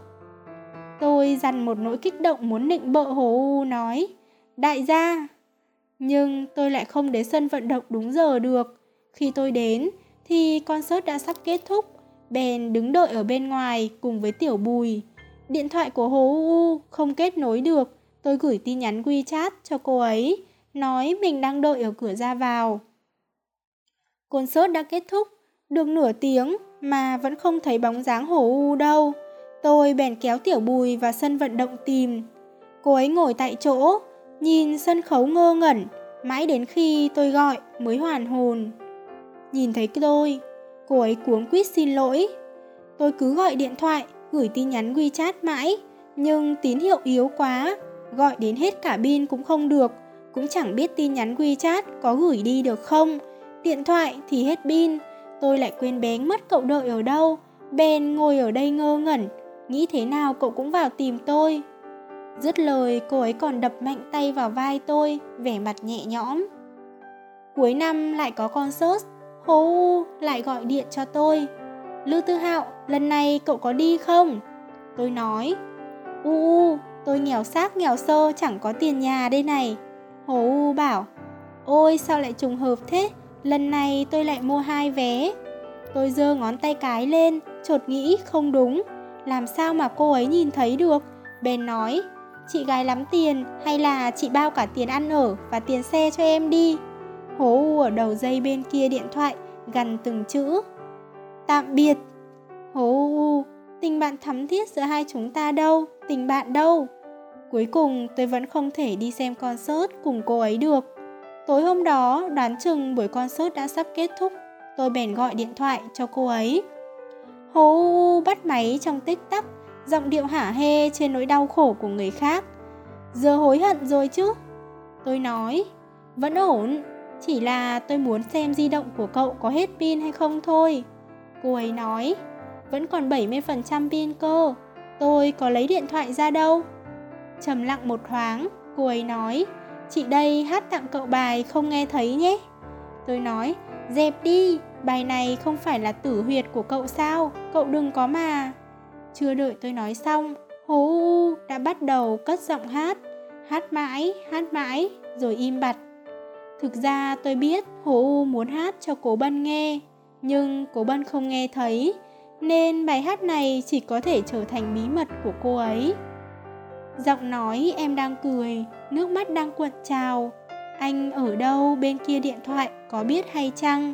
Tôi dằn một nỗi kích động muốn nịnh bợ Hồ U nói Đại gia. Nhưng tôi lại không đến sân vận động đúng giờ được. Khi tôi đến thì concert đã sắp kết thúc. Bèn đứng đợi ở bên ngoài cùng với tiểu bùi. Điện thoại của Hồ U không kết nối được. Tôi gửi tin nhắn WeChat cho cô ấy Nói mình đang đợi ở cửa ra vào. Concert đã kết thúc Được nửa tiếng mà vẫn không thấy bóng dáng Hồ U đâu Tôi bèn kéo Tiểu Bùi vào sân vận động tìm. Cô ấy ngồi tại chỗ, nhìn sân khấu ngơ ngẩn, mãi đến khi tôi gọi mới hoàn hồn. Nhìn thấy tôi, cô ấy cuống quýt xin lỗi. Tôi cứ gọi điện thoại, gửi tin nhắn WeChat mãi, nhưng tín hiệu yếu quá, gọi đến hết cả pin cũng không được, cũng chẳng biết tin nhắn WeChat có gửi đi được không. Điện thoại thì hết pin, tôi lại quên bén mất cậu đợi ở đâu, bèn ngồi ở đây ngơ ngẩn, nghĩ thế nào cậu cũng vào tìm tôi. Dứt lời cô ấy còn đập mạnh tay vào vai tôi, vẻ mặt nhẹ nhõm. Cuối năm lại có concert, Hồ U lại gọi điện cho tôi. Lưu Tư Hạo, lần này cậu có đi không? Tôi nói, U U, tôi nghèo xác nghèo sơ chẳng có tiền nhà đây này. Hồ U bảo, ôi sao lại trùng hợp thế, lần này tôi lại mua hai vé. Tôi giơ ngón tay cái lên, chột nghĩ không đúng, làm sao mà cô ấy nhìn thấy được. Bèn nói, chị gái lắm tiền hay là chị bao cả tiền ăn ở và tiền xe cho em đi. Hố U ở đầu dây bên kia điện thoại, gần từng chữ. Tạm biệt. Hố U, tình bạn thắm thiết giữa hai chúng ta đâu, tình bạn đâu. Cuối cùng tôi vẫn không thể đi xem concert cùng cô ấy được. Tối hôm đó, đoán chừng buổi concert đã sắp kết thúc, tôi bèn gọi điện thoại cho cô ấy. Hô bắt máy trong tích tắc, giọng điệu hả hê trên nỗi đau khổ của người khác. Giờ hối hận rồi chứ? Tôi nói, vẫn ổn, chỉ là tôi muốn xem di động của cậu có hết pin hay không thôi. Cô ấy nói, vẫn còn 70% pin cơ, tôi có lấy điện thoại ra đâu. Trầm lặng một thoáng, cô ấy nói, chị đây hát tặng cậu bài không nghe thấy nhé. Tôi nói, dẹp đi, bài này không phải là tử huyệt của cậu sao, cậu đừng có mà. Chưa đợi tôi nói xong, Hố U đã bắt đầu cất giọng hát, hát mãi, hát mãi, rồi im bặt. Thực ra tôi biết Hồ U muốn hát cho cố Bân nghe, nhưng cố Bân không nghe thấy, nên bài hát này chỉ có thể trở thành bí mật của cô ấy. Giọng nói em đang cười, nước mắt đang cuộn trào. Anh ở đâu bên kia điện thoại có biết hay chăng?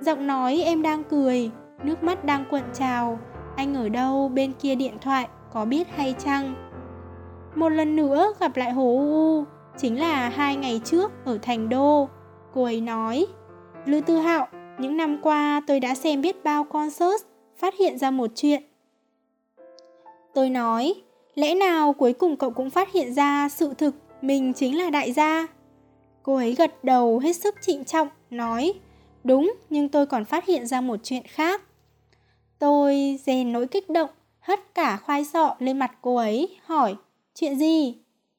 Giọng nói em đang cười, nước mắt đang cuộn trào. Anh ở đâu bên kia điện thoại có biết hay chăng? Một lần nữa gặp lại Hồ U, chính là hai ngày trước ở Thành Đô. Cô ấy nói, Lưu Tư Hạo, những năm qua tôi đã xem biết bao concert, phát hiện ra một chuyện. Tôi nói, lẽ nào cuối cùng cậu cũng phát hiện ra sự thực mình chính là đại gia? Cô ấy gật đầu hết sức trịnh trọng, nói, đúng, nhưng tôi còn phát hiện ra một chuyện khác. Tôi rèn nỗi kích động, hất cả khoai sọ lên mặt cô ấy, hỏi, chuyện gì?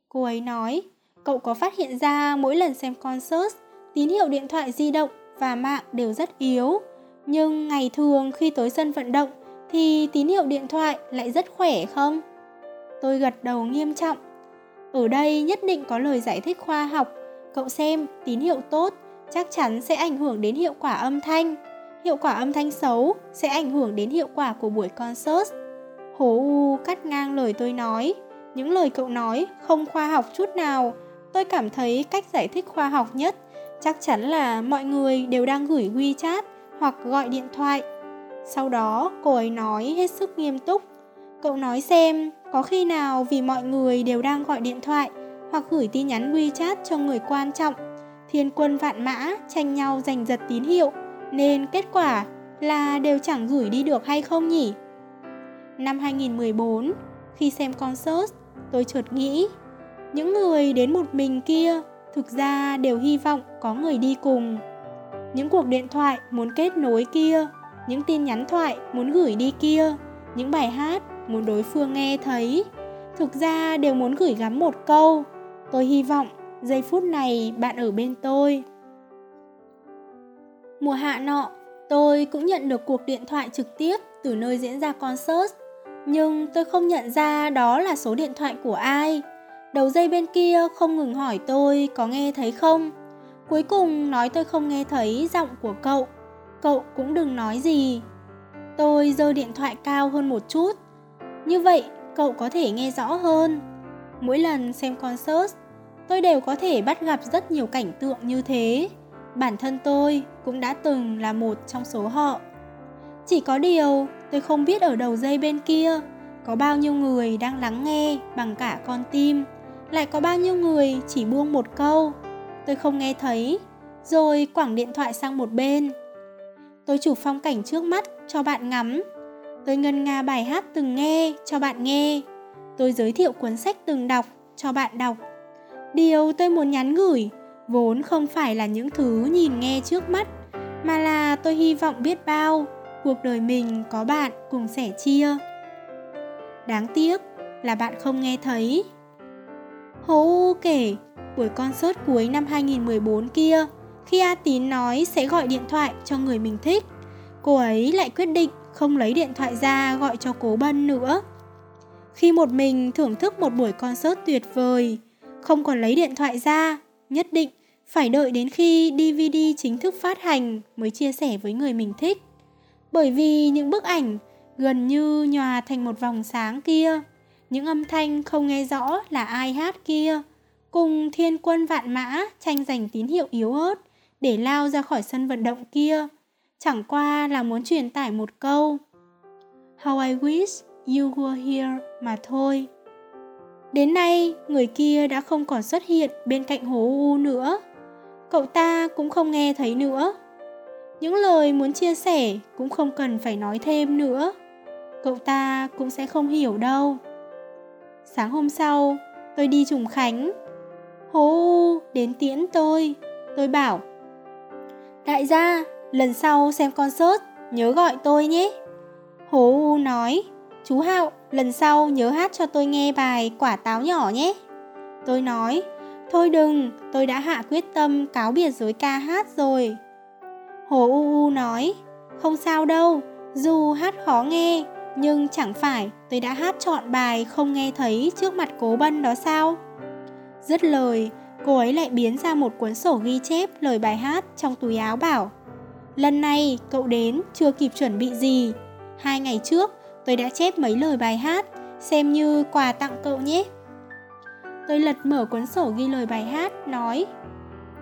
Cô ấy nói, cậu có phát hiện ra mỗi lần xem concert, tín hiệu điện thoại di động và mạng đều rất yếu. Nhưng ngày thường khi tới sân vận động thì tín hiệu điện thoại lại rất khỏe không? Tôi gật đầu nghiêm trọng. Ở đây nhất định có lời giải thích khoa học. Cậu xem, tín hiệu tốt chắc chắn sẽ ảnh hưởng đến hiệu quả âm thanh. Hiệu quả âm thanh xấu sẽ ảnh hưởng đến hiệu quả của buổi concert. Hồ U cắt ngang lời tôi nói. Những lời cậu nói không khoa học chút nào. Tôi cảm thấy cách giải thích khoa học nhất chắc chắn là mọi người đều đang gửi WeChat hoặc gọi điện thoại. Sau đó cô ấy nói hết sức nghiêm túc. Cậu nói xem có khi nào vì mọi người đều đang gọi điện thoại hoặc gửi tin nhắn WeChat cho người quan trọng, thiên quân vạn mã tranh nhau giành giật tín hiệu nên kết quả là đều chẳng gửi đi được hay không nhỉ? Năm 2014, khi xem concert, tôi chợt nghĩ, những người đến một mình kia thực ra đều hy vọng có người đi cùng. Những cuộc điện thoại muốn kết nối kia, những tin nhắn thoại muốn gửi đi kia, những bài hát muốn đối phương nghe thấy, thực ra đều muốn gửi gắm một câu. Tôi hy vọng giây phút này bạn ở bên tôi. Mùa hạ nọ, tôi cũng nhận được cuộc điện thoại trực tiếp từ nơi diễn ra concert, nhưng tôi không nhận ra đó là số điện thoại của ai. Đầu dây bên kia không ngừng hỏi tôi có nghe thấy không. Cuối cùng nói tôi không nghe thấy giọng của cậu. Cậu cũng đừng nói gì. Tôi giơ điện thoại cao hơn một chút. Như vậy cậu có thể nghe rõ hơn. Mỗi lần xem concert, tôi đều có thể bắt gặp rất nhiều cảnh tượng như thế. Bản thân tôi cũng đã từng là một trong số họ. Chỉ có điều tôi không biết ở đầu dây bên kia có bao nhiêu người đang lắng nghe bằng cả con tim lại có bao nhiêu người chỉ buông một câu tôi không nghe thấy rồi quẳng điện thoại sang một bên tôi chụp phong cảnh trước mắt cho bạn ngắm tôi ngân nga bài hát từng nghe cho bạn nghe. Tôi giới thiệu cuốn sách từng đọc cho bạn đọc. Điều tôi muốn nhắn gửi vốn không phải là những thứ nhìn nghe trước mắt mà là tôi hy vọng biết bao cuộc đời mình có bạn cùng sẻ chia. Đáng tiếc là bạn không nghe thấy. Hồ U kể buổi concert cuối năm 2014 kia, khi A Tín nói sẽ gọi điện thoại cho người mình thích, cô ấy lại quyết định không lấy điện thoại ra gọi cho cố bân nữa. Khi một mình thưởng thức một buổi concert tuyệt vời, không còn lấy điện thoại ra, nhất định phải đợi đến khi DVD chính thức phát hành mới chia sẻ với người mình thích. Bởi vì những bức ảnh gần như nhòa thành một vòng sáng kia, những âm thanh không nghe rõ là ai hát kia, cùng thiên quân vạn mã tranh giành tín hiệu yếu ớt để lao ra khỏi sân vận động kia, chẳng qua là muốn truyền tải một câu How I wish you were here mà thôi. Đến nay, người kia đã không còn xuất hiện bên cạnh hố U nữa. Cậu ta cũng không nghe thấy nữa. Những lời muốn chia sẻ cũng không cần phải nói thêm nữa. Cậu ta cũng sẽ không hiểu đâu. Sáng hôm sau, tôi đi trùng khánh. hố U đến tiễn tôi. Tôi bảo, Đại gia, lần sau xem concert, nhớ gọi tôi nhé. Hồ U nói, chú Hạo, lần sau nhớ hát cho tôi nghe bài quả táo nhỏ nhé. Tôi nói, thôi đừng, tôi đã hạ quyết tâm cáo biệt dối ca hát rồi. Hồ U U nói, không sao đâu, dù hát khó nghe, nhưng chẳng phải tôi đã hát chọn bài không nghe thấy trước mặt cố bân đó sao? Dứt lời, cô ấy lại biến ra một cuốn sổ ghi chép lời bài hát trong túi áo bảo Lần này cậu đến chưa kịp chuẩn bị gì. Hai ngày trước tôi đã chép mấy lời bài hát Xem như quà tặng cậu nhé. Tôi lật mở cuốn sổ ghi lời bài hát Nói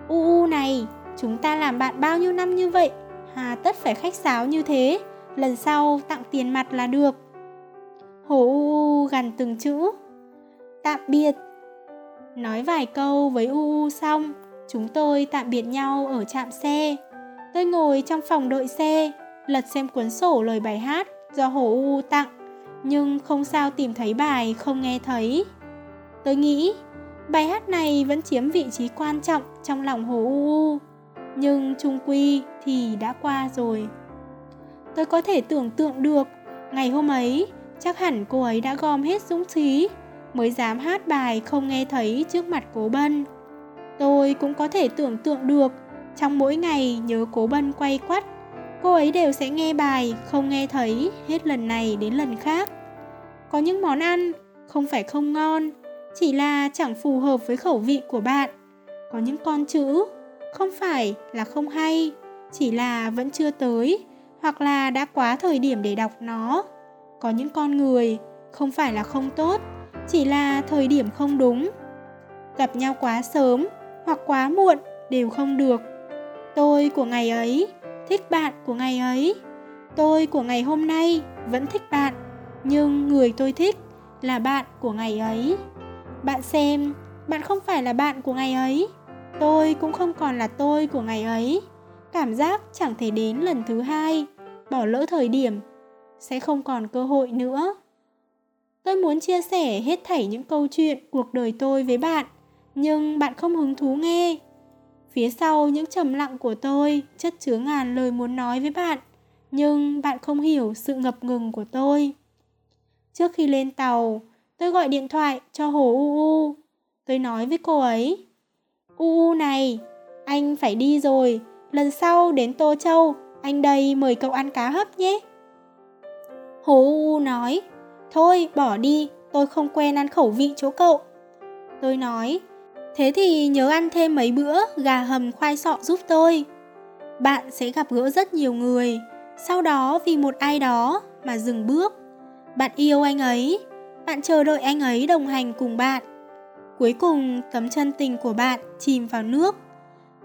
U u này Chúng ta làm bạn bao nhiêu năm như vậy? Hà tất phải khách sáo như thế. Lần sau tặng tiền mặt là được. Hồ u u gần từng chữ Tạm biệt. Nói vài câu với U U xong, chúng tôi tạm biệt nhau ở trạm xe. Tôi ngồi trong phòng đợi xe, lật xem cuốn sổ lời bài hát do Hồ U tặng, nhưng không sao tìm thấy bài không nghe thấy. Tôi nghĩ, bài hát này vẫn chiếm vị trí quan trọng trong lòng Hồ U, nhưng trung quy thì đã qua rồi. Tôi có thể tưởng tượng được, ngày hôm ấy, chắc hẳn cô ấy đã gom hết dũng khí mới dám hát bài không nghe thấy trước mặt cố bân. Tôi cũng có thể tưởng tượng được, trong mỗi ngày nhớ cố bân quay quắt, cô ấy đều sẽ nghe bài không nghe thấy hết lần này đến lần khác. Có những món ăn không phải không ngon, chỉ là chẳng phù hợp với khẩu vị của bạn. Có những con chữ không phải là không hay, chỉ là vẫn chưa tới hoặc là đã quá thời điểm để đọc nó. Có những con người không phải là không tốt, chỉ là thời điểm không đúng. Gặp nhau quá sớm hoặc quá muộn đều không được. Tôi của ngày ấy thích bạn của ngày ấy. Tôi của ngày hôm nay vẫn thích bạn, nhưng người tôi thích là bạn của ngày ấy. Bạn xem, bạn không phải là bạn của ngày ấy. Tôi cũng không còn là tôi của ngày ấy. Cảm giác chẳng thể đến lần thứ hai, bỏ lỡ thời điểm, sẽ không còn cơ hội nữa. Tôi muốn chia sẻ hết thảy những câu chuyện cuộc đời tôi với bạn, nhưng bạn không hứng thú nghe. Phía sau những trầm lặng của tôi chất chứa ngàn lời muốn nói với bạn, nhưng bạn không hiểu sự ngập ngừng của tôi. Trước khi lên tàu, tôi gọi điện thoại cho Hồ U U. Tôi nói với cô ấy, U U này, anh phải đi rồi, lần sau đến Tô Châu, anh đây mời cậu ăn cá hấp nhé. Hồ U U nói, Thôi bỏ đi, tôi không quen ăn khẩu vị chỗ cậu. Tôi nói, thế thì nhớ ăn thêm mấy bữa gà hầm khoai sọ giúp tôi. Bạn sẽ gặp gỡ rất nhiều người, sau đó vì một ai đó mà dừng bước. Bạn yêu anh ấy, bạn chờ đợi anh ấy đồng hành cùng bạn. Cuối cùng tấm chân tình của bạn chìm vào nước.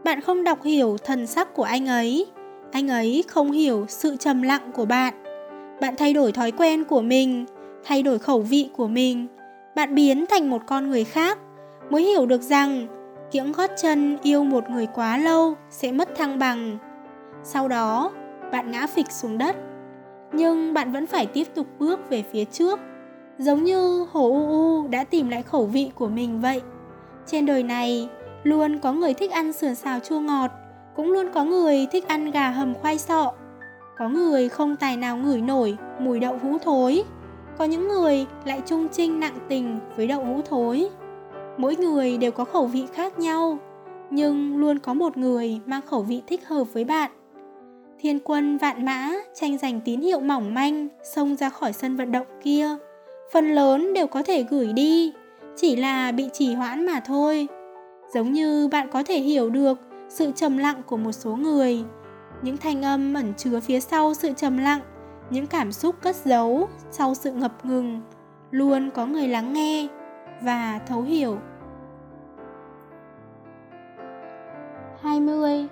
Bạn không đọc hiểu thần sắc của anh ấy, anh ấy không hiểu sự trầm lặng của bạn. Bạn thay đổi thói quen của mình, thay đổi khẩu vị của mình, bạn biến thành một con người khác, mới hiểu được rằng kiễng gót chân yêu một người quá lâu sẽ mất thăng bằng. Sau đó, bạn ngã phịch xuống đất, nhưng bạn vẫn phải tiếp tục bước về phía trước, giống như Hồ U U đã tìm lại khẩu vị của mình vậy. Trên đời này, luôn có người thích ăn sườn xào chua ngọt, cũng luôn có người thích ăn gà hầm khoai sọ. Có người không tài nào ngửi nổi mùi đậu hũ thối có những người lại trung trinh nặng tình với đậu hũ thối mỗi người đều có khẩu vị khác nhau, nhưng luôn có một người mang khẩu vị thích hợp với bạn. Thiên quân vạn mã tranh giành tín hiệu mỏng manh, xông ra khỏi sân vận động kia. Phần lớn đều có thể gửi đi, chỉ là bị trì hoãn mà thôi. Giống như bạn có thể hiểu được sự trầm lặng của một số người. Những thanh âm ẩn chứa phía sau sự trầm lặng, những cảm xúc cất giấu sau sự ngập ngừng. Luôn có người lắng nghe và thấu hiểu. 20.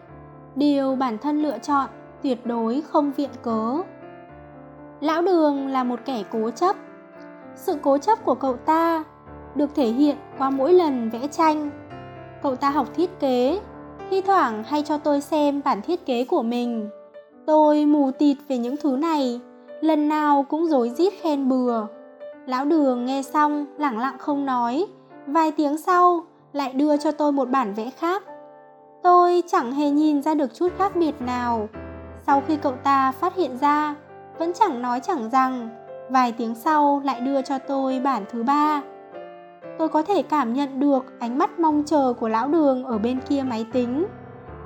Điều bản thân lựa chọn tuyệt đối không viện cớ. Lão Đường là một kẻ cố chấp. Sự cố chấp của cậu ta được thể hiện qua mỗi lần vẽ tranh. Cậu ta học thiết kế, Thi thoảng hay cho tôi xem bản thiết kế của mình. Tôi mù tịt về những thứ này, Lần nào cũng rối rít khen bừa. Lão Đường nghe xong lẳng lặng không nói. Vài tiếng sau lại đưa cho tôi một bản vẽ khác. Tôi chẳng hề nhìn ra được chút khác biệt nào. Sau khi cậu ta phát hiện ra Vẫn chẳng nói chẳng rằng Vài tiếng sau lại đưa cho tôi bản thứ ba. Tôi có thể cảm nhận được ánh mắt mong chờ của lão đường ở bên kia máy tính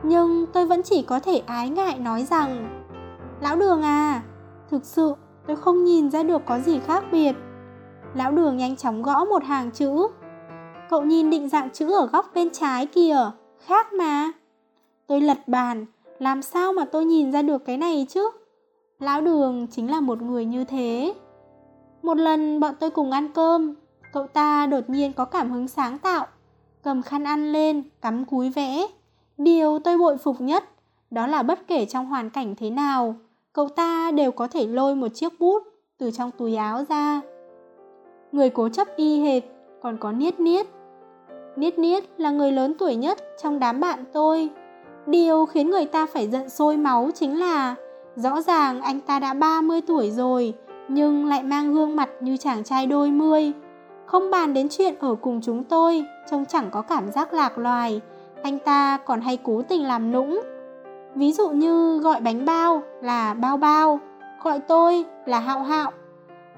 Nhưng tôi vẫn chỉ có thể ái ngại nói rằng Lão đường à, thực sự tôi không nhìn ra được có gì khác biệt. Lão đường nhanh chóng gõ một hàng chữ. Cậu nhìn định dạng chữ ở góc bên trái kìa. Khác mà. Tôi lật bàn. Làm sao mà tôi nhìn ra được cái này chứ? Lão đường chính là một người như thế. Một lần bọn tôi cùng ăn cơm, Cậu ta đột nhiên có cảm hứng sáng tạo. Cầm khăn ăn lên, Cắm cúi vẽ. Điều tôi bội phục nhất, Đó là bất kể trong hoàn cảnh thế nào, Cậu ta đều có thể lôi một chiếc bút Từ trong túi áo ra. Người cố chấp y hệt, Còn có niết niết. Niết niết là người lớn tuổi nhất Trong đám bạn tôi. Điều khiến người ta phải giận sôi máu chính là, Rõ ràng anh ta đã 30 tuổi rồi, Nhưng lại mang gương mặt như chàng trai đôi mươi. Không bàn đến chuyện ở cùng chúng tôi, Trông chẳng có cảm giác lạc loài. Anh ta còn hay cố tình làm nũng. Ví dụ như gọi bánh bao là bao bao, Gọi tôi là hạo hạo.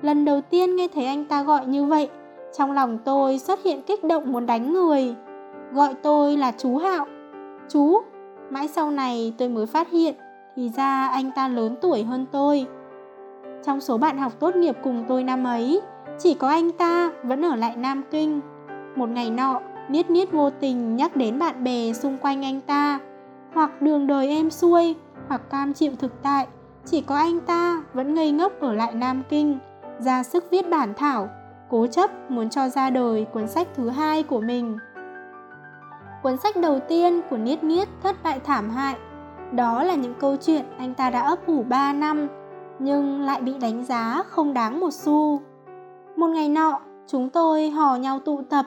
Lần đầu tiên nghe thấy anh ta gọi như vậy, Trong lòng tôi xuất hiện kích động muốn đánh người. Gọi tôi là chú hạo. Chú, Mãi sau này tôi mới phát hiện, Thì ra anh ta lớn tuổi hơn tôi. Trong số bạn học tốt nghiệp cùng tôi năm ấy, Chỉ có anh ta vẫn ở lại Nam Kinh. Một ngày nọ, Niết niết vô tình nhắc đến bạn bè xung quanh anh ta, Hoặc đường đời êm xuôi, Hoặc cam chịu thực tại, Chỉ có anh ta vẫn ngây ngốc ở lại Nam Kinh. Ra sức viết bản thảo Cố chấp muốn cho ra đời cuốn sách thứ hai của mình Cuốn sách đầu tiên của Niết Niết thất bại thảm hại. Đó là những câu chuyện anh ta đã ấp ủ 3 năm, nhưng lại bị đánh giá không đáng một xu. Một ngày nọ, chúng tôi hò nhau tụ tập.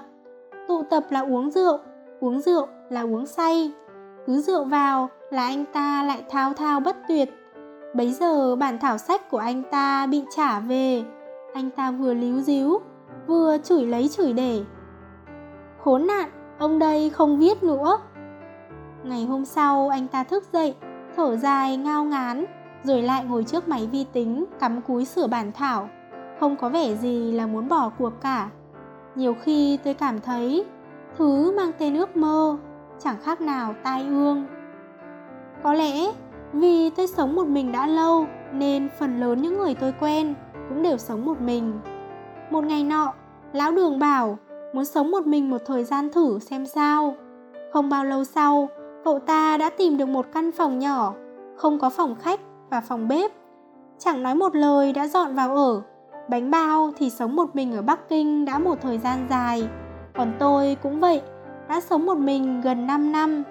Tụ tập là uống rượu, uống rượu là uống say. Cứ rượu vào là anh ta lại thao thao bất tuyệt. Bấy giờ bản thảo sách của anh ta bị trả về. Anh ta vừa líu díu, vừa chửi lấy chửi để. Khốn nạn, Ông đây không viết nữa. Ngày hôm sau anh ta thức dậy Thở dài ngao ngán Rồi lại ngồi trước máy vi tính Cắm cúi sửa bản thảo. Không có vẻ gì là muốn bỏ cuộc cả. Nhiều khi tôi cảm thấy Thứ mang tên ước mơ Chẳng khác nào tai ương. Có lẽ vì tôi sống một mình đã lâu Nên phần lớn những người tôi quen cũng đều sống một mình Một ngày nọ Lão đường bảo muốn sống một mình một thời gian thử xem sao. Không bao lâu sau, cậu ta đã tìm được một căn phòng nhỏ, không có phòng khách và phòng bếp. Chẳng nói một lời đã dọn vào ở. Bánh bao thì sống một mình ở Bắc Kinh đã một thời gian dài, còn tôi cũng vậy, đã sống một mình gần 5 năm.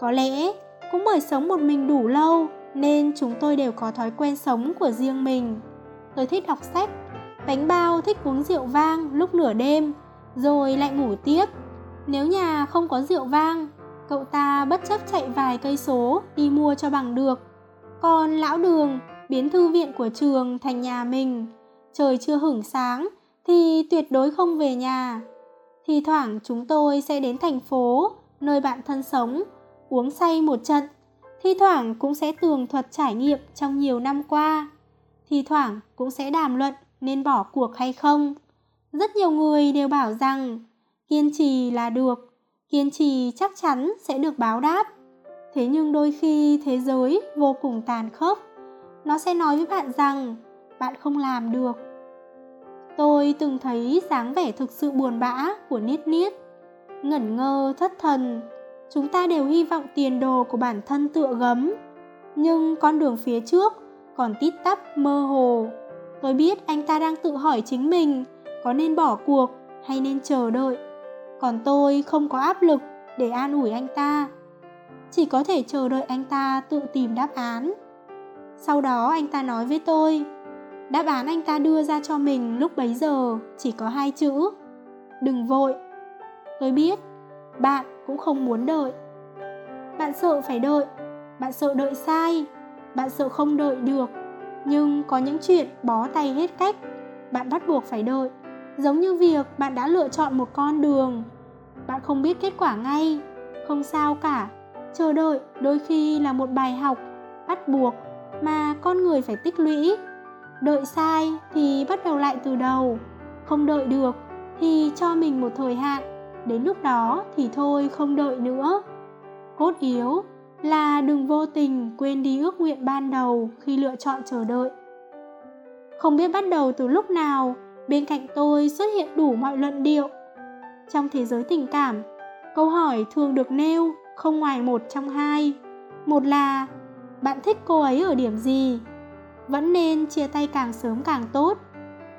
Có lẽ cũng bởi sống một mình đủ lâu nên chúng tôi đều có thói quen sống của riêng mình. Tôi thích đọc sách, bánh bao thích uống rượu vang lúc nửa đêm rồi lại ngủ tiếp. Nếu nhà không có rượu vang, cậu ta bất chấp chạy vài cây số đi mua cho bằng được. Còn lão đường biến thư viện của trường thành nhà mình, trời chưa hửng sáng thì tuyệt đối không về nhà. Thì thoảng chúng tôi sẽ đến thành phố, nơi bạn thân sống, uống say một trận. Thi thoảng cũng sẽ tường thuật trải nghiệm trong nhiều năm qua. Thì thoảng cũng sẽ đàm luận nên bỏ cuộc hay không. Rất nhiều người đều bảo rằng, kiên trì là được, kiên trì chắc chắn sẽ được báo đáp. Thế nhưng đôi khi thế giới vô cùng tàn khốc. Nó sẽ nói với bạn rằng, bạn không làm được. Tôi từng thấy dáng vẻ thực sự buồn bã của niết niết. Ngẩn ngơ, thất thần. Chúng ta đều hy vọng tiền đồ của bản thân tựa gấm. Nhưng con đường phía trước còn tít tắp, mơ hồ. Tôi biết anh ta đang tự hỏi chính mình, có nên bỏ cuộc hay nên chờ đợi. Còn tôi không có áp lực để an ủi anh ta, chỉ có thể chờ đợi anh ta tự tìm đáp án. Sau đó anh ta nói với tôi, đáp án anh ta đưa ra cho mình lúc bấy giờ chỉ có hai chữ, đừng vội. Tôi biết, bạn cũng không muốn đợi. Bạn sợ phải đợi, bạn sợ đợi sai bạn sợ không đợi được. Nhưng có những chuyện bó tay hết cách. Bạn bắt buộc phải đợi. Giống như việc bạn đã lựa chọn một con đường. Bạn không biết kết quả ngay. Không sao cả. Chờ đợi đôi khi là một bài học, bắt buộc, mà con người phải tích lũy. Đợi sai thì bắt đầu lại từ đầu. Không đợi được thì cho mình một thời hạn. Đến lúc đó thì thôi, không đợi nữa. Cốt yếu là đừng vô tình quên đi ước nguyện ban đầu khi lựa chọn chờ đợi. Không biết bắt đầu từ lúc nào, bên cạnh tôi xuất hiện đủ mọi luận điệu. Trong thế giới tình cảm, câu hỏi thường được nêu không ngoài một trong hai. Một là, bạn thích cô ấy ở điểm gì? Vẫn nên chia tay càng sớm càng tốt.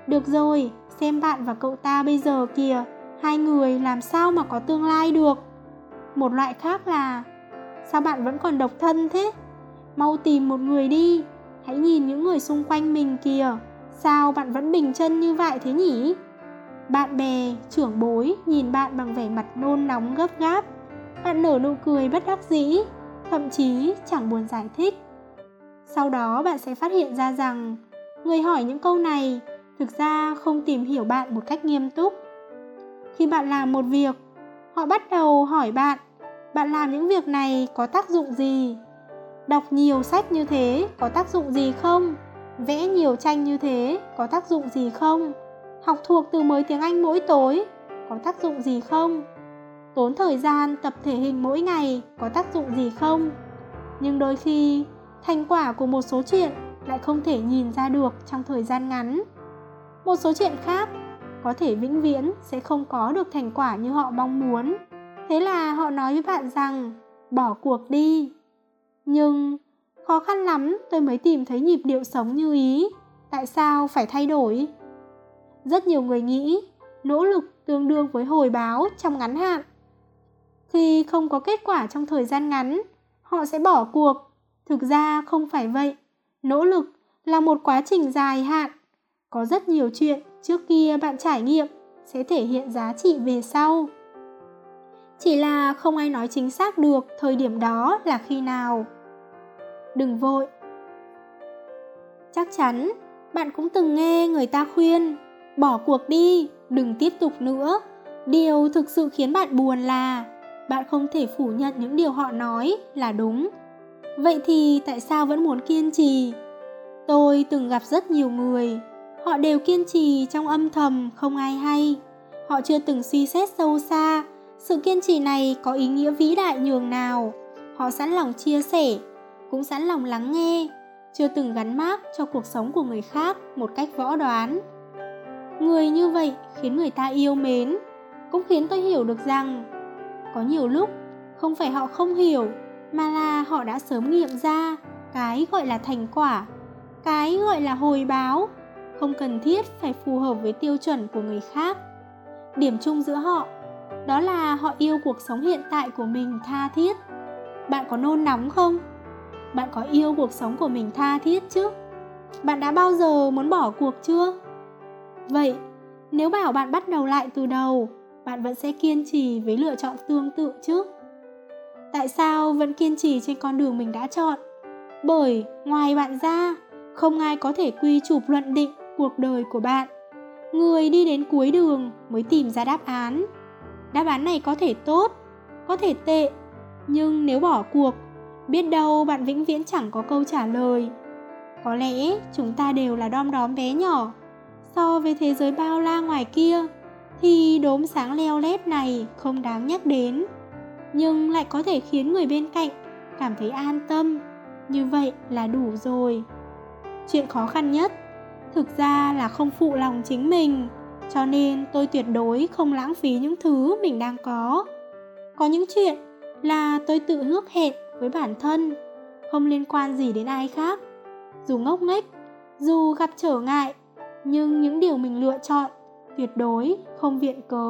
Được rồi, xem bạn và cậu ta bây giờ kìa, hai người làm sao mà có tương lai được? Một loại khác là sao bạn vẫn còn độc thân thế? Mau tìm một người đi. Hãy nhìn những người xung quanh mình kìa. Sao bạn vẫn bình chân như vậy thế nhỉ? Bạn bè, trưởng bối, nhìn bạn bằng vẻ mặt nôn nóng gấp gáp. Bạn nở nụ cười bất đắc dĩ, thậm chí chẳng buồn giải thích. Sau đó bạn sẽ phát hiện ra rằng, người hỏi những câu này thực ra không tìm hiểu bạn một cách nghiêm túc. Khi bạn làm một việc, họ bắt đầu hỏi bạn bạn làm những việc này có tác dụng gì? Đọc nhiều sách như thế có tác dụng gì không? Vẽ nhiều tranh như thế có tác dụng gì không? Học thuộc từ mới tiếng anh mỗi tối có tác dụng gì không? Tốn thời gian tập thể hình mỗi ngày có tác dụng gì không? Nhưng đôi khi, thành quả của một số chuyện lại không thể nhìn ra được trong thời gian ngắn. Một số chuyện khác có thể vĩnh viễn sẽ không có được thành quả như họ mong muốn thế là họ nói với bạn rằng, bỏ cuộc đi. Nhưng khó khăn lắm, tôi mới tìm thấy nhịp điệu sống như ý. Tại sao phải thay đổi? Rất nhiều người nghĩ, nỗ lực tương đương với hồi báo trong ngắn hạn. Khi không có kết quả trong thời gian ngắn, họ sẽ bỏ cuộc. Thực ra không phải vậy. Nỗ lực là một quá trình dài hạn. Có rất nhiều chuyện trước kia bạn trải nghiệm sẽ thể hiện giá trị về sau chỉ là không ai nói chính xác được thời điểm đó là khi nào. Đừng vội. Chắc chắn, bạn cũng từng nghe người ta khuyên, bỏ cuộc đi, đừng tiếp tục nữa. Điều thực sự khiến bạn buồn là, bạn không thể phủ nhận những điều họ nói là đúng. Vậy thì tại sao vẫn muốn kiên trì? Tôi từng gặp rất nhiều người, họ đều kiên trì trong âm thầm, không ai hay. Họ chưa từng suy xét sâu xa sự kiên trì này có ý nghĩa vĩ đại nhường nào? Họ sẵn lòng chia sẻ, cũng sẵn lòng lắng nghe, chưa từng gắn mác cho cuộc sống của người khác một cách võ đoán. Người như vậy khiến người ta yêu mến, cũng khiến tôi hiểu được rằng có nhiều lúc không phải họ không hiểu, mà là họ đã sớm nghiệm ra cái gọi là thành quả, cái gọi là hồi báo không cần thiết phải phù hợp với tiêu chuẩn của người khác. Điểm chung giữa họ đó là họ yêu cuộc sống hiện tại của mình tha thiết. Bạn có nôn nóng không? Bạn có yêu cuộc sống của mình tha thiết chứ? Bạn đã bao giờ muốn bỏ cuộc chưa? Vậy, nếu bảo bạn bắt đầu lại từ đầu, bạn vẫn sẽ kiên trì với lựa chọn tương tự chứ? Tại sao vẫn kiên trì trên con đường mình đã chọn? Bởi ngoài bạn ra, không ai có thể quy chụp luận định cuộc đời của bạn. Người đi đến cuối đường mới tìm ra đáp án đáp án này có thể tốt, có thể tệ, nhưng nếu bỏ cuộc, biết đâu bạn vĩnh viễn chẳng có câu trả lời. Có lẽ chúng ta đều là đom đóm bé nhỏ. So với thế giới bao la ngoài kia, thì đốm sáng leo lét này không đáng nhắc đến. Nhưng lại có thể khiến người bên cạnh cảm thấy an tâm. Như vậy là đủ rồi. Chuyện khó khăn nhất, thực ra là không phụ lòng chính mình cho nên tôi tuyệt đối không lãng phí những thứ mình đang có. Có những chuyện là tôi tự hước hẹn với bản thân, không liên quan gì đến ai khác. Dù ngốc nghếch, dù gặp trở ngại, nhưng những điều mình lựa chọn tuyệt đối không viện cớ.